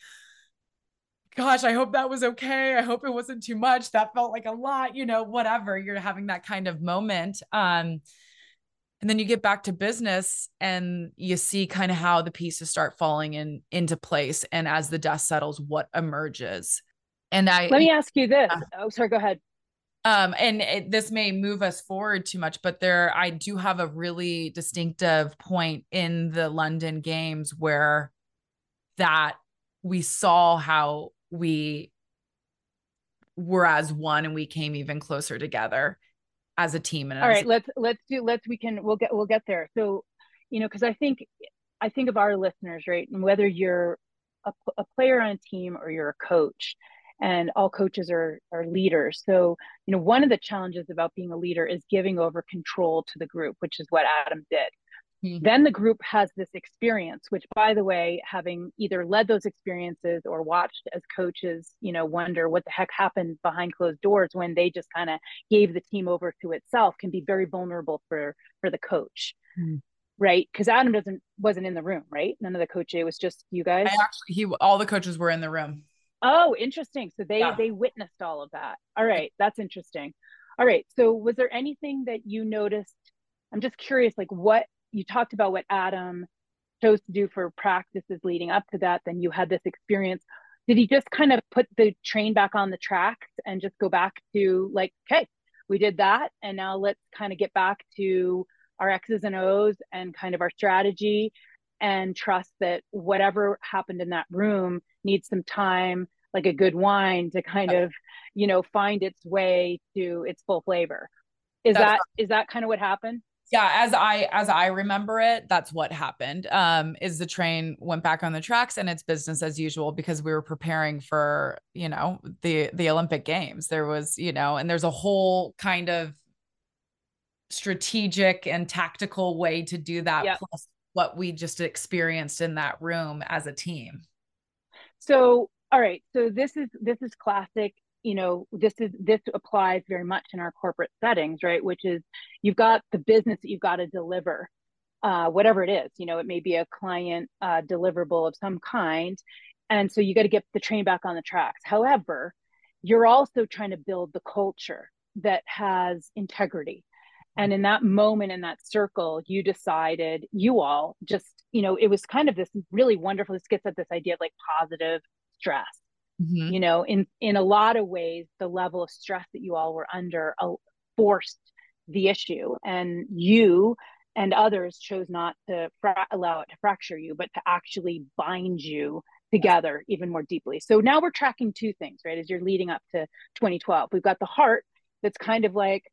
gosh, I hope that was okay. I hope it wasn't too much. That felt like a lot, you know, whatever. You're having that kind of moment. Um, and then you get back to business and you see kind of how the pieces start falling in into place. And as the dust settles, what emerges. And I let me ask you this. Oh, sorry, go ahead um and it, this may move us forward too much but there i do have a really distinctive point in the london games where that we saw how we were as one and we came even closer together as a team and all right let's let's do let's we can we'll get we'll get there. So you know because i think i think of our listeners right? And whether you're a, a player on a team or you're a coach and all coaches are are leaders so you know one of the challenges about being a leader is giving over control to the group which is what adam did Mm-hmm. Then the group has this experience, which, by the way, having either led those experiences or watched as coaches, you know, wonder what the heck happened behind closed doors when they just kind of gave the team over to itself, can be very vulnerable for for the coach. Mm-hmm. Right, because Adam doesn't wasn't in the room, right? None of the coaches. It was just you guys. I actually, he all the coaches were in the room. Oh, interesting. So they yeah. they witnessed all of that. All right, that's interesting. All right. So was there anything that you noticed? I'm just curious, like what you talked about what Adam chose to do for practices leading up to that. Then you had this experience. Did he just kind of put the train back on the tracks and just go back to like, okay, we did that. And now let's kind of get back to our X's and O's and kind of our strategy and trust that whatever happened in that room needs some time, like a good wine to kind of, you know, find its way to its full flavor. Is That's that is that kind of what happened? yeah as i as i remember it that's what happened um is the train went back on the tracks and it's business as usual because we were preparing for you know the the olympic games there was you know and there's a whole kind of strategic and tactical way to do that yep. plus what we just experienced in that room as a team so all right so this is this is classic you know this is this applies very much in our corporate settings right? Which is you've got the business that you've got to deliver uh, whatever it is you know it may be a client uh, deliverable of some kind and so you got to get the train back on the tracks. However you're also trying to build the culture that has integrity and in that moment in that circle you decided you all just you know it was kind of this really wonderful this gets at this idea of like positive stress Mm-hmm. You know, in in a lot of ways, the level of stress that you all were under uh, forced the issue, and you and others chose not to fra- allow it to fracture you, but to actually bind you together even more deeply. So now we're tracking two things, right? As you're leading up to 2012, we've got the heart that's kind of like,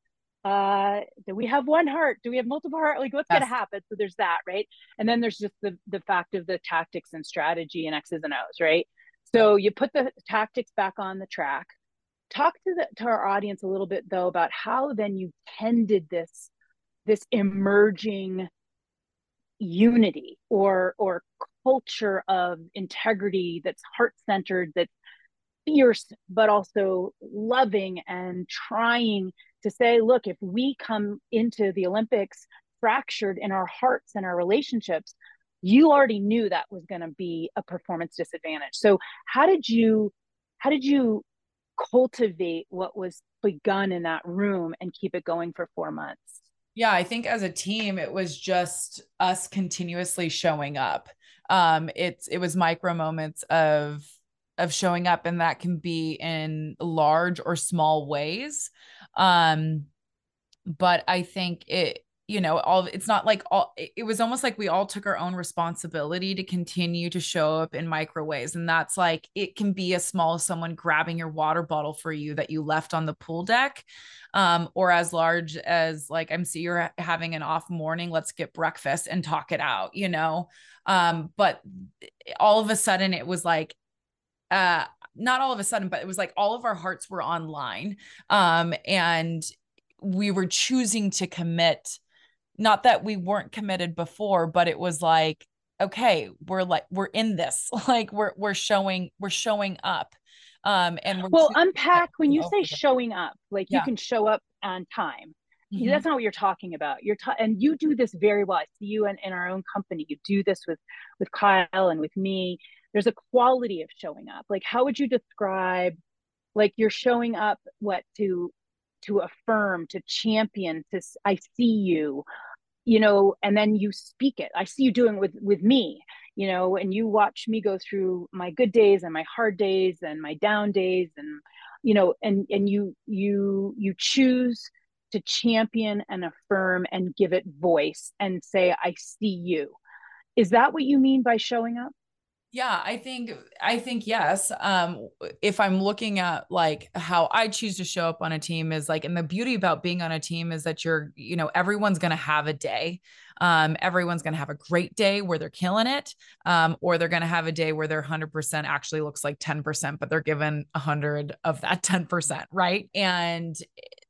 uh, do we have one heart? Do we have multiple heart? Like, what's yes. going to happen? So there's that, right? And then there's just the the fact of the tactics and strategy and X's and O's, right? So you put the tactics back on the track. Talk to the to our audience a little bit though about how then you tended this this emerging unity or or culture of integrity that's heart centered that's fierce but also loving and trying to say look if we come into the olympics fractured in our hearts and our relationships you already knew that was going to be a performance disadvantage. So how did you how did you cultivate what was begun in that room and keep it going for four months? Yeah i think as a team it was just us continuously showing up. Um it's it was micro moments of of showing up and that can be in large or small ways. Um but i think it you know all it's not like all it was almost like we all took our own responsibility to continue to show up in micro ways and that's like it can be as small as someone grabbing your water bottle for you that you left on the pool deck um, or as large as like i'm see you're having an off morning let's get breakfast and talk it out you know? Um, but all of a sudden it was like uh not all of a sudden but it was like all of our hearts were online um and we were choosing to commit. Not that we weren't committed before but it was like okay we're like we're in this. Like we're we're showing we're showing up um and we're well unpack when you say showing up like yeah. you can show up on time. Mm-hmm. that's not what you're talking about. You're ta- and you do this very well. I see you in, in our own company. You do this with with kyle and with me there's a quality of showing up. Like how would you describe like you're showing up what to to affirm to champion to i see you you know and then you speak it. I see you doing with with me you know and you watch me go through my good days and my hard days and my down days and you know and and you you you choose to champion and affirm and give it voice and say i see you. Is that what you mean by showing up yeah, I think I think yes. Um if I'm looking at like how I choose to show up on a team is like and the beauty about being on a team is that you're, you know, everyone's to have a day. Um everyone's to have a great day where they're killing it um or they're to have a day where their 100% actually looks like 10% but they're given 100 of that 10%, right? And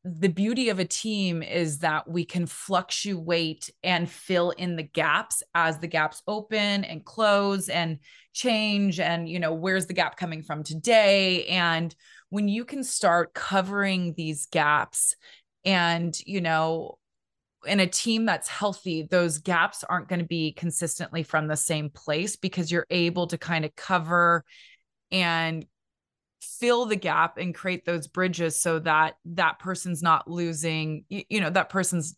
the beauty of a team is that we can fluctuate and fill in the gaps as the gaps open and close and change and you know where's the gap coming from today? And when you can start covering these gaps and you know in a team that's healthy those gaps aren't going to be consistently from the same place because you're able to kind of cover and fill the gap and create those bridges so that that person's not losing you, know that person's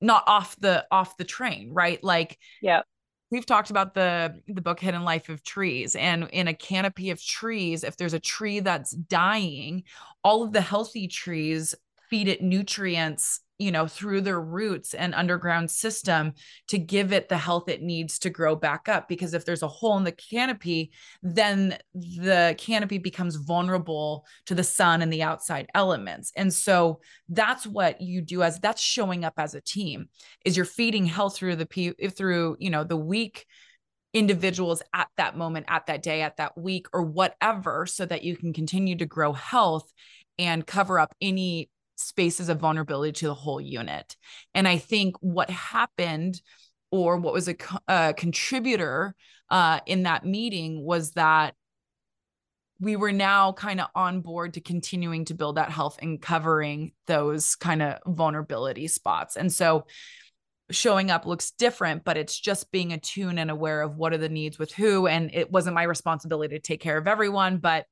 not off the off the train right? Like yeah. we've talked about the the book hidden life of trees and in a canopy of trees if there's a tree that's dying all of the healthy trees feed it nutrients you know through their roots and underground system to give it the health it needs to grow back up because if there's a hole in the canopy then the canopy becomes vulnerable to the sun and the outside elements. And so that's what you do as that's showing up as a team is you're feeding health through the through you know the weak individuals at that moment at that day at that week or whatever so that you can continue to grow health and cover up any spaces of vulnerability to the whole unit. And I think what happened or what was a, a contributor uh, in that meeting was that we were now kind of on board to continuing to build that health and covering those kind of vulnerability spots. And so showing up looks different, but it's just being attuned and aware of what are the needs with who. And it wasn't my responsibility to take care of everyone, but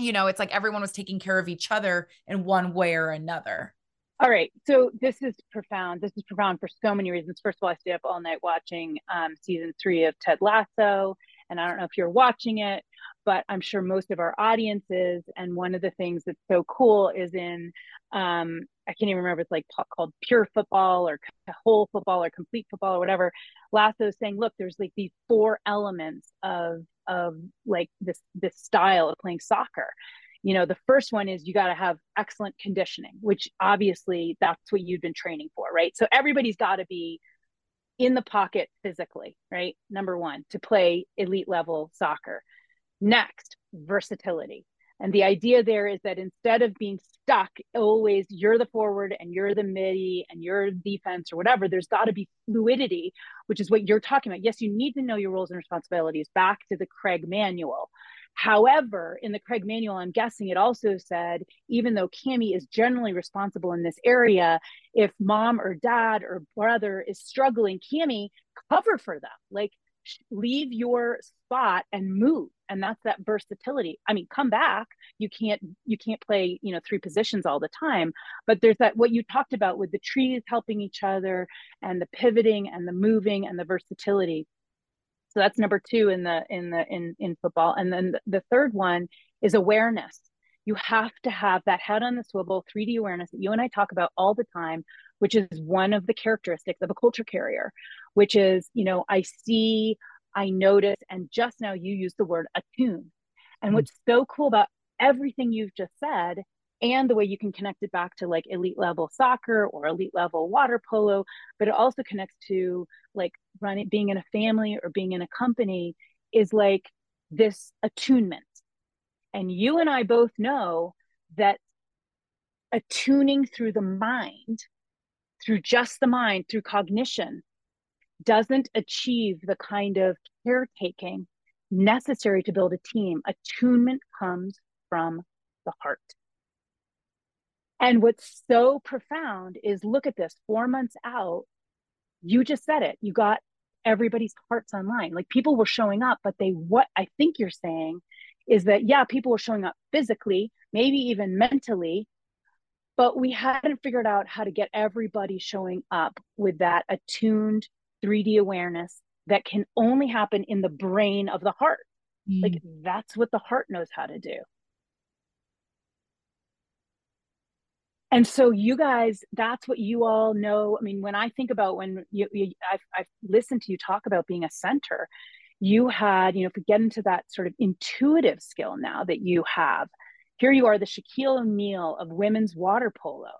you know, it's like everyone was taking care of each other in one way or another. All right. So this is profound. This is profound for so many reasons. First of all, I stayed up all night watching um, season three of Ted Lasso. And I don't know if you're watching it, but I'm sure most of our audiences. And one of the things that's so cool is in, um, I can't even remember, it's like called pure football or whole football or complete football or whatever. Lasso is saying, look, there's like these four elements of of like this this style of playing soccer. You know the first one is you got to have excellent conditioning which obviously that's what you've been training for right? So everybody's got to be in the pocket physically right? Number one to play elite level soccer. Next versatility and the idea there is that instead of being stuck, always you're the forward and you're the midi and you're defense or whatever, there's got to be fluidity, which is what you're talking about. Yes, you need to know your roles and responsibilities back to the Craig manual. However, in the Craig manual, I'm guessing it also said, even though Kami is generally responsible in this area, if mom or dad or brother is struggling, Kami, cover for them. Like leave your spot and move. And that's that versatility. I mean come back. You can't you can't play you know three positions all the time. But there's that what you talked about with the trees helping each other and the pivoting and the moving and the versatility. So that's number two in the in the in in football. And then the third one is awareness you have to have that head on the swivel 3d awareness that you and i talk about all the time which is one of the characteristics of a culture carrier which is, you know, I see, I notice, and just now you use the word attune. And mm-hmm. what's so cool about everything you've just said and the way you can connect it back to like elite level soccer or elite level water polo but it also connects to like running being in a family or being in a company is like this attunement and you and i both know that attuning through the mind through just the mind through cognition doesn't achieve the kind of caretaking necessary to build a team, attunement comes from the heart. And what's so profound is look at this four months out, you just said it. You got everybody's hearts online. Like people were showing up, but they, what I think you're saying is that, yeah, people were showing up physically, maybe even mentally, but we hadn't figured out how to get everybody showing up with that attuned 3D awareness that can only happen in the brain of the heart. Mm. Like that's what the heart knows how to do. And so you guys, that's what you all know. I mean, when I think about when you, you I've, I've listened to you talk about being a center, you had, you know, if we get into that sort of intuitive skill now that you have, here you are, the Shaquille O'Neal of women's water polo.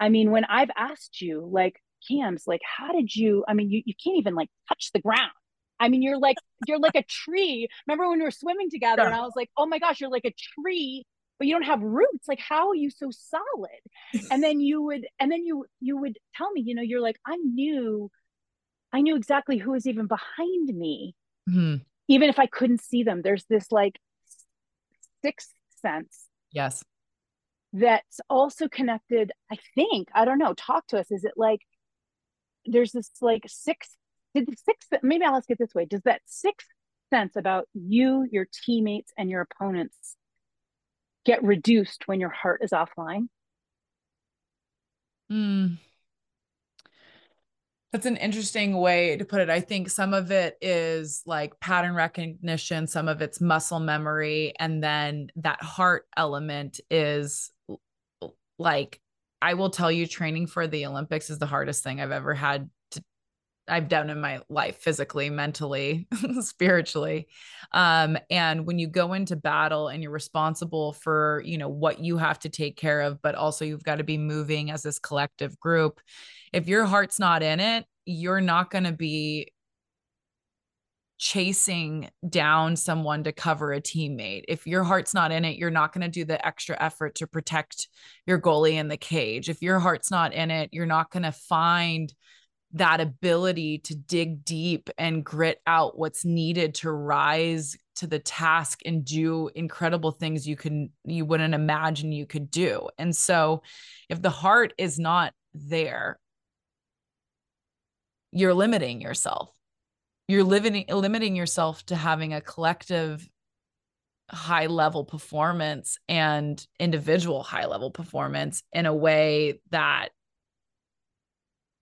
I mean, when I've asked you, like, Kams, like, how did you? I mean, you, you can't even like touch the ground. I mean, you're like you're like a tree. Remember when we were swimming together, and I was like, oh my gosh, you're like a tree but you don't have roots like how are you so solid and then you would and then you you would tell me you know you're like i knew i knew exactly who was even behind me mm-hmm. even if i couldn't see them there's this like sixth sense yes that's also connected i think i don't know talk to us is it like there's this like sixth did the sixth maybe i'll ask it this way does that sixth sense about you your teammates and your opponents get reduced when your heart is offline mm. That's an interesting way to put it. I think some of it is like pattern recognition, some of it's muscle memory, and then that heart element is like I will tell you training for the Olympics is the hardest thing I've ever had to I've done in my life physically, mentally, spiritually. Um, and when you go into battle and you're responsible for, you know, what you have to take care of, but also you've got to be moving as this collective group. If your heart's not in it, you're not going to be chasing down someone to cover a teammate. If your heart's not in it, you're not going to do the extra effort to protect your goalie in the cage. If your heart's not in it, you're not going to find that ability to dig deep and grit out what's needed to rise to the task and do incredible things you can you wouldn't imagine you could do. And so if the heart is not there, you're limiting yourself. You're limiting limiting yourself to having a collective high level performance and individual high level performance in a way that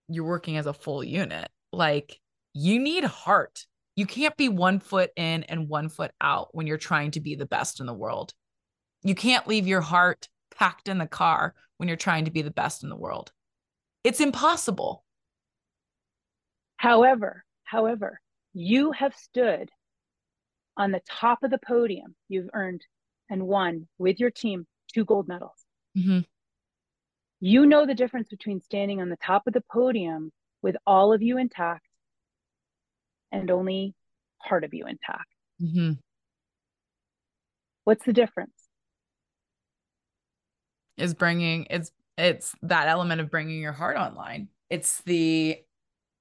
you're working as a full unit. Like you need heart. You can't be one foot in and one foot out when you're trying to be the best in the world. You can't leave your heart packed in the car when you're trying to be the best in the world. It's impossible however however you have stood on the top of the podium. You've earned and won with your team two gold medals. Mm-hmm. You know the difference between standing on the top of the podium with all of you intact and only part of you intact. Mm-hmm. What's the difference? Is bringing it's it's that element of bringing your heart online. It's the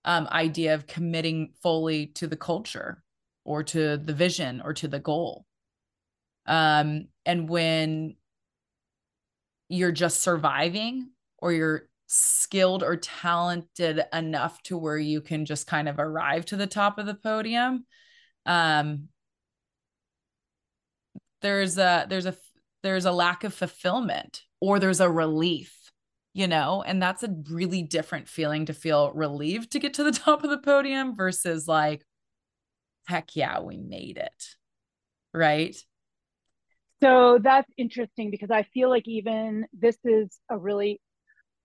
um, idea of committing fully to the culture or to the vision or to the goal. Um, and when you're just surviving or you're skilled or talented enough to where you can just kind of arrive to the top of the podium um there's a there's a there's a lack of fulfillment or there's a relief you know, and that's a really different feeling to feel relieved to get to the top of the podium versus like, heck yeah, we made it. Right. So that's interesting because I feel like even this is a really,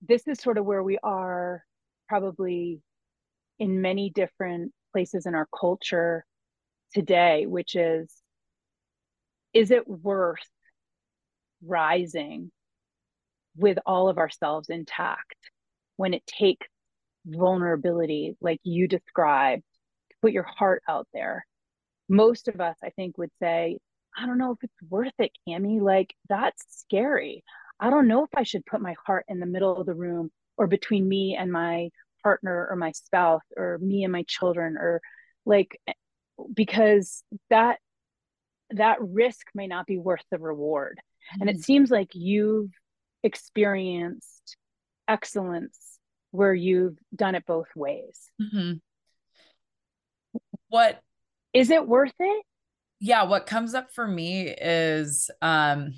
this is sort of where we are probably in many different places in our culture today, which is, is it worth rising with all of ourselves intact when it takes vulnerability like you described to put your heart out there most of us i think would say i don't know if it's worth it kami like that's scary i don't know if i should put my heart in the middle of the room or between me and my partner or my spouse or me and my children or like because that that risk may not be worth the reward mm-hmm. and it mm-hmm. seems like you've experienced excellence where you've done it both ways. Mm-hmm. What is it worth it? Yeah, what comes up for me is um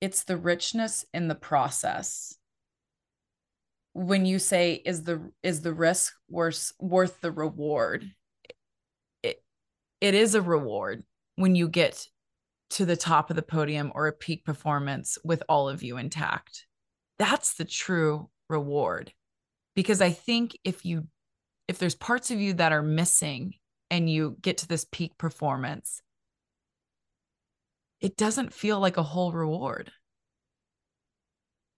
it's the richness in the process. When you say is the is the risk worth worth the reward? It it is a reward when you get to the top of the podium or a peak performance with all of you intact. That's the true reward. Because I think if you if there's parts of you that are missing and you get to this peak performance, it doesn't feel like a whole reward.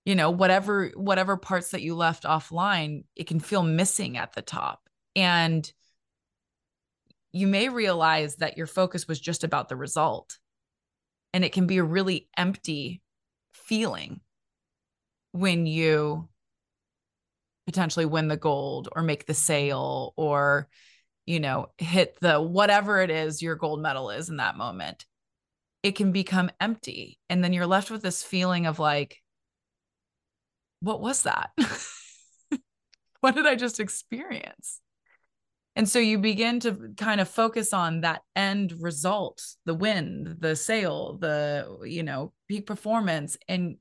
You know, whatever whatever parts that you left offline, it can feel missing at the top. And you may realize that your focus was just about the result. And it can be a really empty feeling when you potentially win the gold or make the sale or you know hit the whatever it is your gold medal is in that moment. It can become empty and then you're left with this feeling of like what was that? What did i just experience and so you begin to kind of focus on that end result the win the sale the you know peak performance and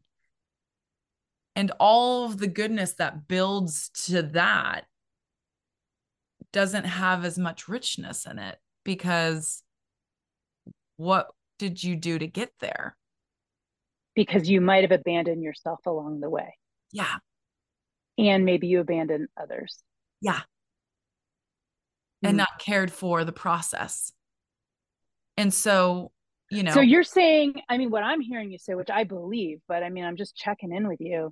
and all of the goodness that builds to that doesn't have as much richness in it because what did you do to get there? Because you might have abandoned yourself along the way. Yeah. And maybe you abandoned others. Yeah and mm. not cared for the process and so you know so you're saying i mean what i'm hearing you say which i believe but i mean i'm just checking in with you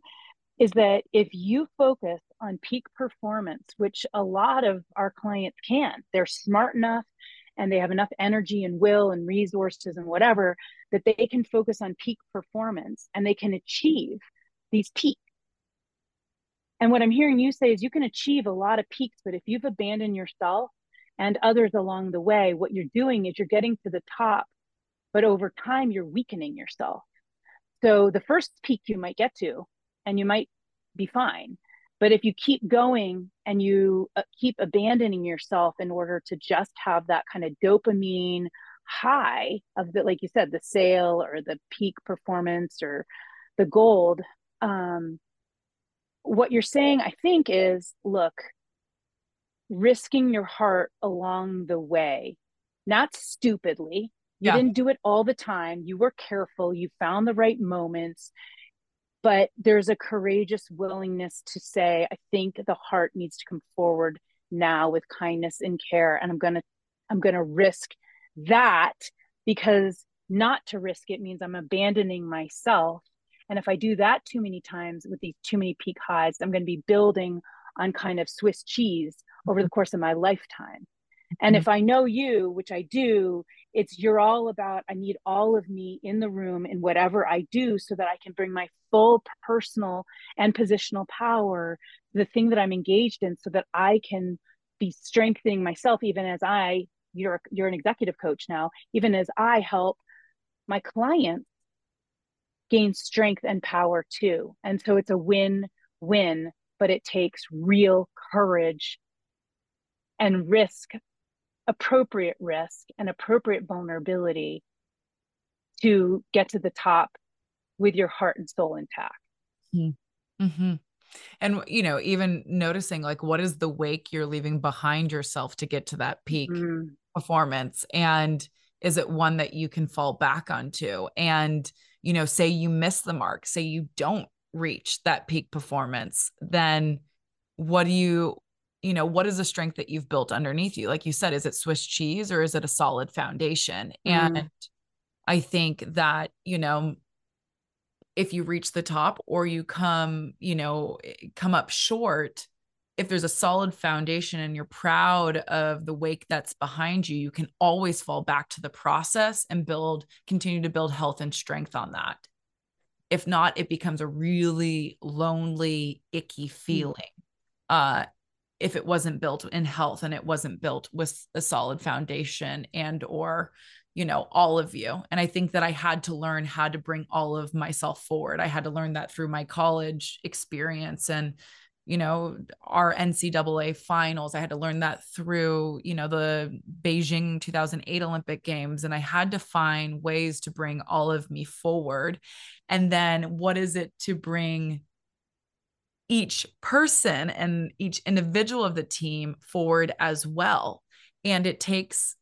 is that if you focus on peak performance which a lot of our clients can they're smart enough and they have enough energy and will and resources and whatever that they can focus on peak performance and they can achieve these peaks and what i'm hearing you say is you can achieve a lot of peaks but if you've abandoned yourself and others along the way what you're doing is you're getting to the top but over time you're weakening yourself. So the first peak you might get to and you might be fine but if you keep going and you uh, keep abandoning yourself in order to just have that kind of dopamine high of the like you said the sale or the peak performance or the gold um, what you're saying i think is look risking your heart along the way not stupidly you yeah. didn't do it all the time. You were careful. You found the right moments. But there's a courageous willingness to say, I think the heart needs to come forward now with kindness and care. And I'm gonna, I'm gonna risk that because not to risk it means I'm abandoning myself. And if I do that too many times with these too many peak highs, I'm going to be building on kind of Swiss cheese over the course of my lifetime. And mm-hmm. if I know you, which I do, it's you're all about, I need all of me in the room in whatever I do so that I can bring my full personal and positional power, the thing that I'm engaged in, so that I can be strengthening myself, even as I, you're, you're an executive coach now, even as I help my clients gain strength and power too. And so it's a win win, but it takes real courage and risk appropriate risk and appropriate vulnerability to get to the top with your heart and soul intact. Mm-hmm. mm-hmm. And, you know, even noticing like what is the wake you're leaving behind yourself to get to that peak mm-hmm. performance? And is it one that you can fall back onto? And, you know, say you miss the mark, say you don't reach that peak performance, then what do you you know what is the strength that you've built underneath you like you said is it swiss cheese or is it a solid foundation mm. and i think that you know if you reach the top or you come you know eh, come up short if there's a solid foundation and you're proud of the wake that's behind you you can always fall back to the process and build continue to build health and strength on that if not it becomes a really lonely icky mm. feeling uh if it wasn't built in health and it wasn't built with a solid foundation and or you know all of you. And i think that i had to learn how to bring all of myself forward. I had to learn that through my college experience and you know our ncaa finals. I had to learn that through you know the beijing 2008 olympic games. And i had to find ways to bring all of me forward. And then what is it to bring each person and each individual of the team forward as well. And it takes,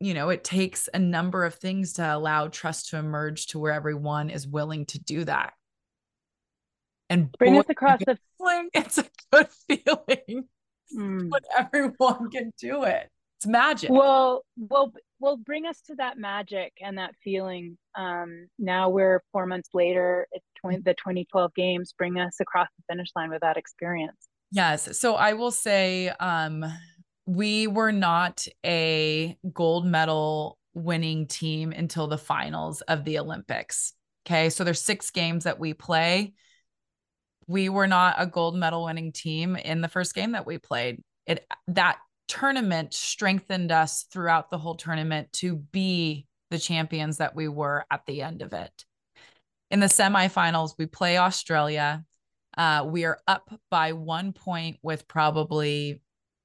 you know, it takes a number of things to allow trust to emerge to where everyone is willing to do that. And bring boy, us across the feeling. It's a good feeling mm. when everyone can do it. It's magic. Well, well, well, bring us to that magic and that feeling. Um, now we're four months later. It's 20, the 2012 games. Bring us across the finish line with that experience. Yes. So I will say, um, we were not a gold medal winning team until the finals of the Olympics. Okay. So there's six games that we play. We were not a gold medal winning team in the first game that we played. It that tournament strengthened us throughout the whole tournament to be the champions that we were at the end of it. In the semifinals, we play Australia. Uh, we are up by one point with probably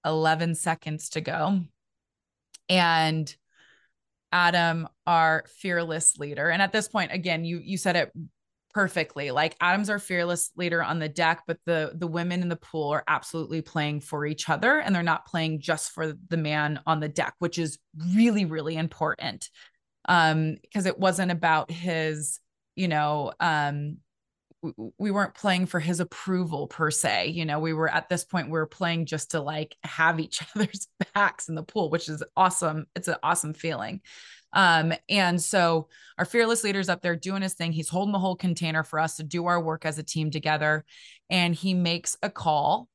11 seconds to go. And Adam, our fearless leader. And at this point, again, you you said it perfectly. Like Adam's our fearless leader on the deck, but the the women in the pool are absolutely playing for each other and they're not playing just for the man on the deck, which is really, really important. Um, because it wasn't about his, you know, um, we weren't playing for his approval per se. You know, we were at this point, we were playing just to like have each other's backs in the pool, which is awesome. It's an awesome feeling. Um, and so our fearless leader's up there doing his thing. He's holding the whole container for us to do our work as a team together. And he makes a call.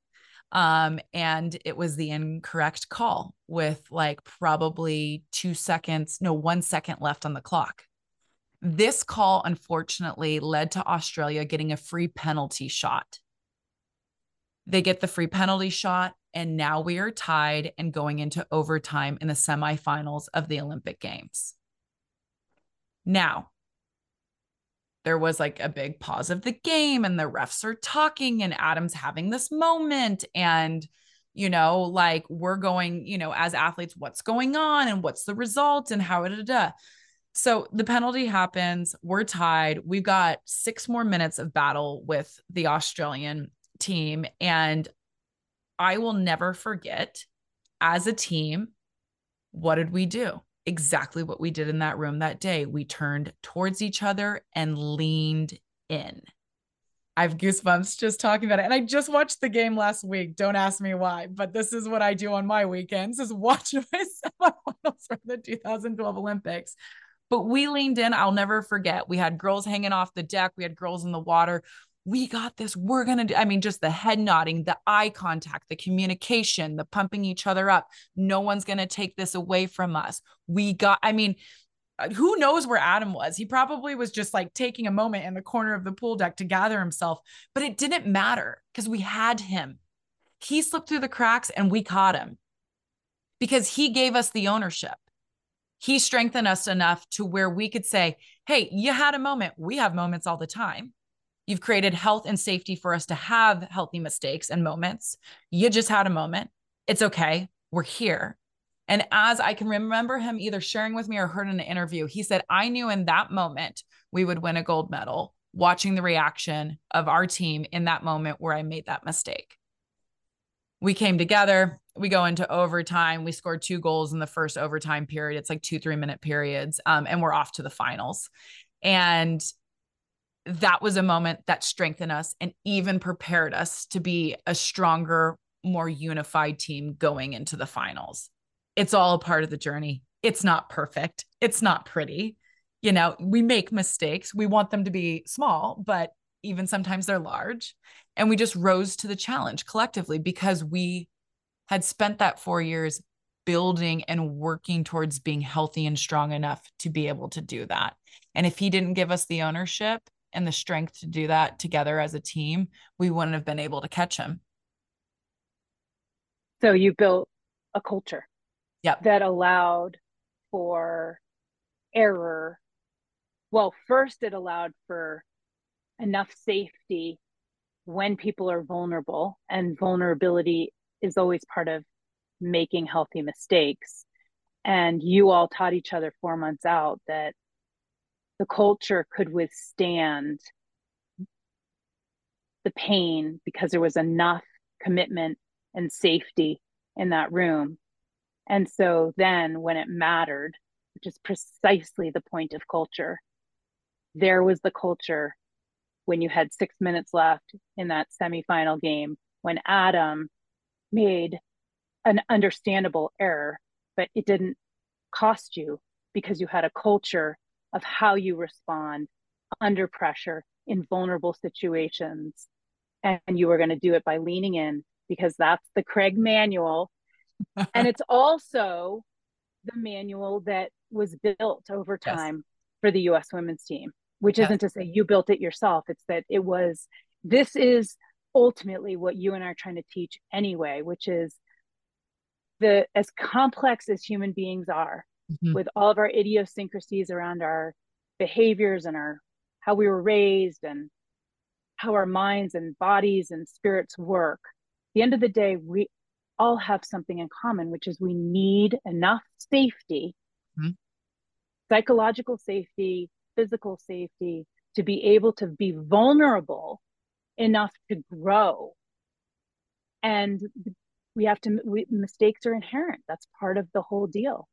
Um, and it was the incorrect call with like probably two seconds, no, one second left on the clock. This call, unfortunately, led to Australia getting a free penalty shot. They get the free penalty shot, and now we are tied and going into overtime in the semifinals of the Olympic Games. Now, there was like a big pause of the game, and the refs are talking, and Adam's having this moment. And, you know, like we're going, you know, as athletes, what's going on and what's the result and how da, da, da. So the penalty happens. We're tied. We've got six more minutes of battle with the Australian team. And I will never forget as a team, what did we do? Exactly what we did in that room that day. We turned towards each other and leaned in. I have goosebumps just talking about it. And I just watched the game last week. Don't ask me why, but this is what I do on my weekends is watch my semifinals from the 2012 Olympics. But we leaned in. I'll never forget. We had girls hanging off the deck. We had girls in the water. We got this. We're going to do. I mean, just the head nodding, the eye contact, the communication, the pumping each other up. No one's going to take this away from us. We got, I mean, uh, who knows where Adam was? He probably was just like taking a moment in the corner of the pool deck to gather himself, but it didn't matter because we had him. He slipped through the cracks and we caught him because he gave us the ownership he strengthened us enough to where we could say, Hey, you had a moment. We have moments all the time. You've created health and safety for us to have healthy mistakes and moments. You just had a moment. It's okay. We're here. And as I can remember him either sharing with me or heard in an interview, he said, I knew in that moment we would win a gold medal, watching the reaction of our team in that moment where I made that mistake. We came together, we go into overtime. We scored two goals in the first overtime period. It's like two, three minute periods. Um, and we're off to the finals. And that was a moment that strengthened us and even prepared us to be a stronger, more unified team going into the finals. It's all a part of the journey. It's not perfect. It's not pretty. You know, we make mistakes. We want them to be small, but even sometimes they're large. And we just rose to the challenge collectively because we had spent that four years building and working towards being healthy and strong enough to be able to do that. And if he didn't give us the ownership and the strength to do that together as a team, we wouldn't have been able to catch him. So you built a culture yep. that allowed for error. Well, first, it allowed for enough safety when people are vulnerable, and vulnerability is always part of making healthy mistakes. And you all taught each other four months out that the culture could withstand the pain because there was enough commitment and safety in that room. And so then when it mattered, which is precisely the point of culture, there was the culture when you had six minutes left in that semifinal game when Adam made an understandable error, but it didn't cost you because you had a culture of how you respond under pressure in vulnerable situations. And you are going to do it by leaning in because that's the Craig manual and it's also the manual that was built over time yes. for the US women's team, which yes. isn't to say you built it yourself. It's that it was, this is ultimately what you and I are trying to teach anyway, which is the as complex as human beings are mm-hmm. with all of our idiosyncrasies around our behaviors and our how we were raised and how our minds and bodies and spirits work. At the end of the day, we all have something in common, which is we need enough safety, mm-hmm. psychological safety, physical safety, to be able to be vulnerable enough to grow. And we have to, we, mistakes are inherent. That's part of the whole deal.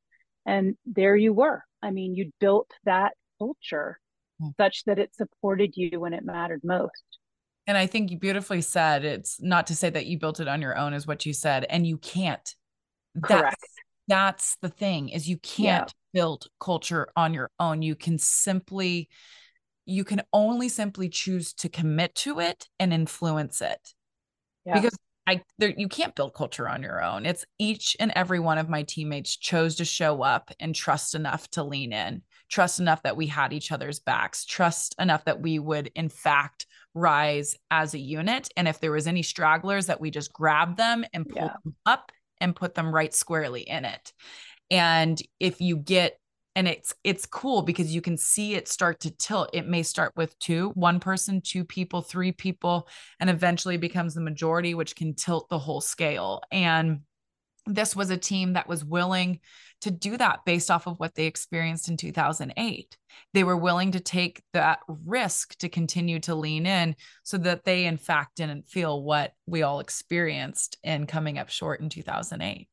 And there you were. I mean, you built that culture mm. such that it supported you when it mattered most. And I think you beautifully said it's not to say that you built it on your own, is what you said, and you can't. Correct. That's, that's the thing is you can't yeah. build culture on your own. You can simply, you can only simply choose to commit to it and influence it. Yeah. Because I there you can't build culture on your own. It's each and every one of my teammates chose to show up and trust enough to lean in, trust enough that we had each other's backs, trust enough that we would in fact rise as a unit. And if there was any stragglers that we just grab them and pull yeah. them up and put them right squarely in it. And if you get and it's it's cool because you can see it start to tilt. It may start with two one person two people three people and eventually becomes the majority which can tilt the whole scale. And this was a team that was willing to do that based off of what they experienced in 2008 they were willing to take that risk to continue to lean in so that they in fact didn't feel what we all experienced in coming up short in 2008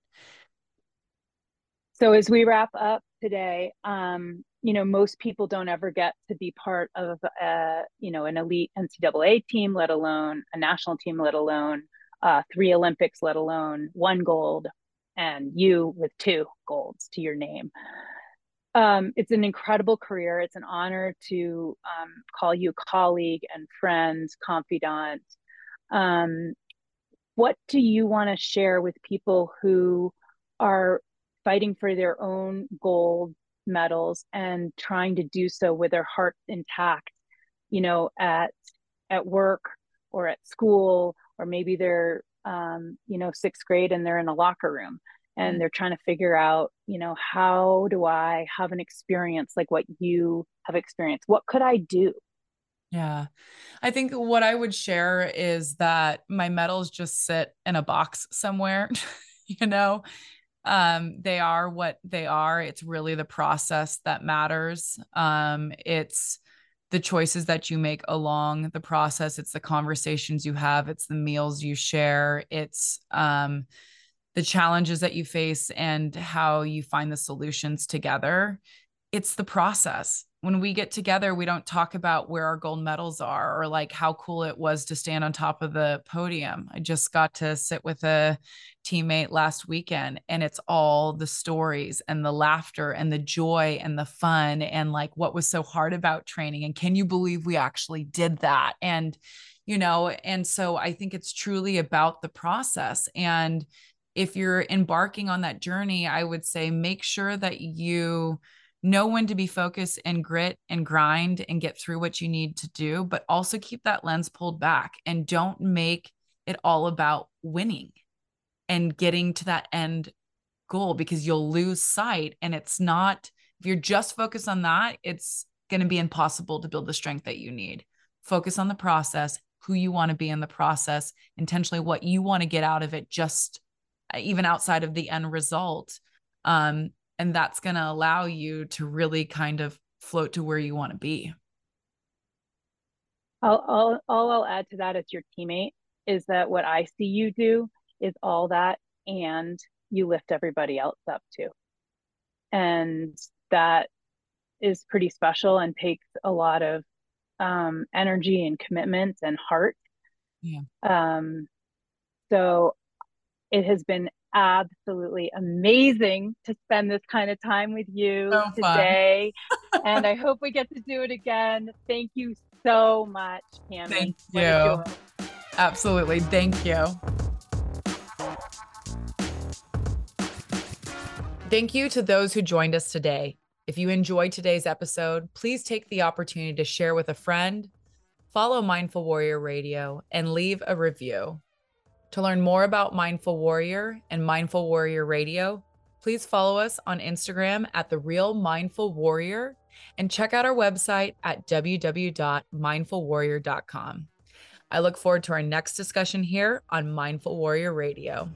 so as we wrap up today, um, you know, most people don't ever get to be part of, a, uh, you know, an elite NCAA team, let alone a national team, let alone uh, three Olympics, let alone one gold, and you with two golds to your name. Um, it's an incredible career. It's an honor to um, call you colleague and friend, confidant. Um, what do you want to share with people who are fighting for their own gold medals and trying to do so with their heart intact you know at at work or at school or maybe they're um, you know sixth grade and they're in a locker room and mm-hmm. they're trying to figure out you know how do i have an experience like what you have experienced what could i do yeah. I think what I would share is that my medals just sit in a box somewhere, you know, um, they are what they are. It's really the process that matters. Um, it's the choices that you make along the process. It's the conversations you have. It's the meals you share. It's um, the challenges that you face and how you find the solutions together. It's the process when we get together, we don't talk about where our gold medals are or like how cool it was to stand on top of the podium. I just got to sit with a teammate last weekend and it's all the stories and the laughter and the joy and the fun and like what was so hard about training. And can you believe we actually did that? And, you know, and so I think it's truly about the process. And if you're embarking on that journey, I would say make sure that you know when to be focused and grit and grind and get through what you need to do, but also keep that lens pulled back and don't make it all about winning and getting to that end goal because you'll lose sight. And it's not, if you're just focused on that, it's going to be impossible to build the strength that you need. Focus on the process, who you want to be in the process, intentionally what you want to get out of it, just uh, even outside of the end result. Um, and that's going to allow you to really kind of float to where you want to be I'll, I'll, all I'll add to that as your teammate is that what I see you do is all that and you lift everybody else up too. And that is pretty special and takes a lot of um, energy and commitment and heart. Yeah. Um, so it has been absolutely amazing to spend this kind of time with you so today. and I hope we get to do it again. Thank you so much, Kami. Thank you. Absolutely. Thank you. Thank you to those who joined us today. If you enjoyed today's episode, please take the opportunity to share with a friend, follow Mindful Warrior Radio, and leave a review. To learn more about Mindful Warrior and Mindful Warrior Radio, please follow us on Instagram at The Real Mindful Warrior and check out our website at www.mindfulwarrior.com. I look forward to our next discussion here on Mindful Warrior Radio.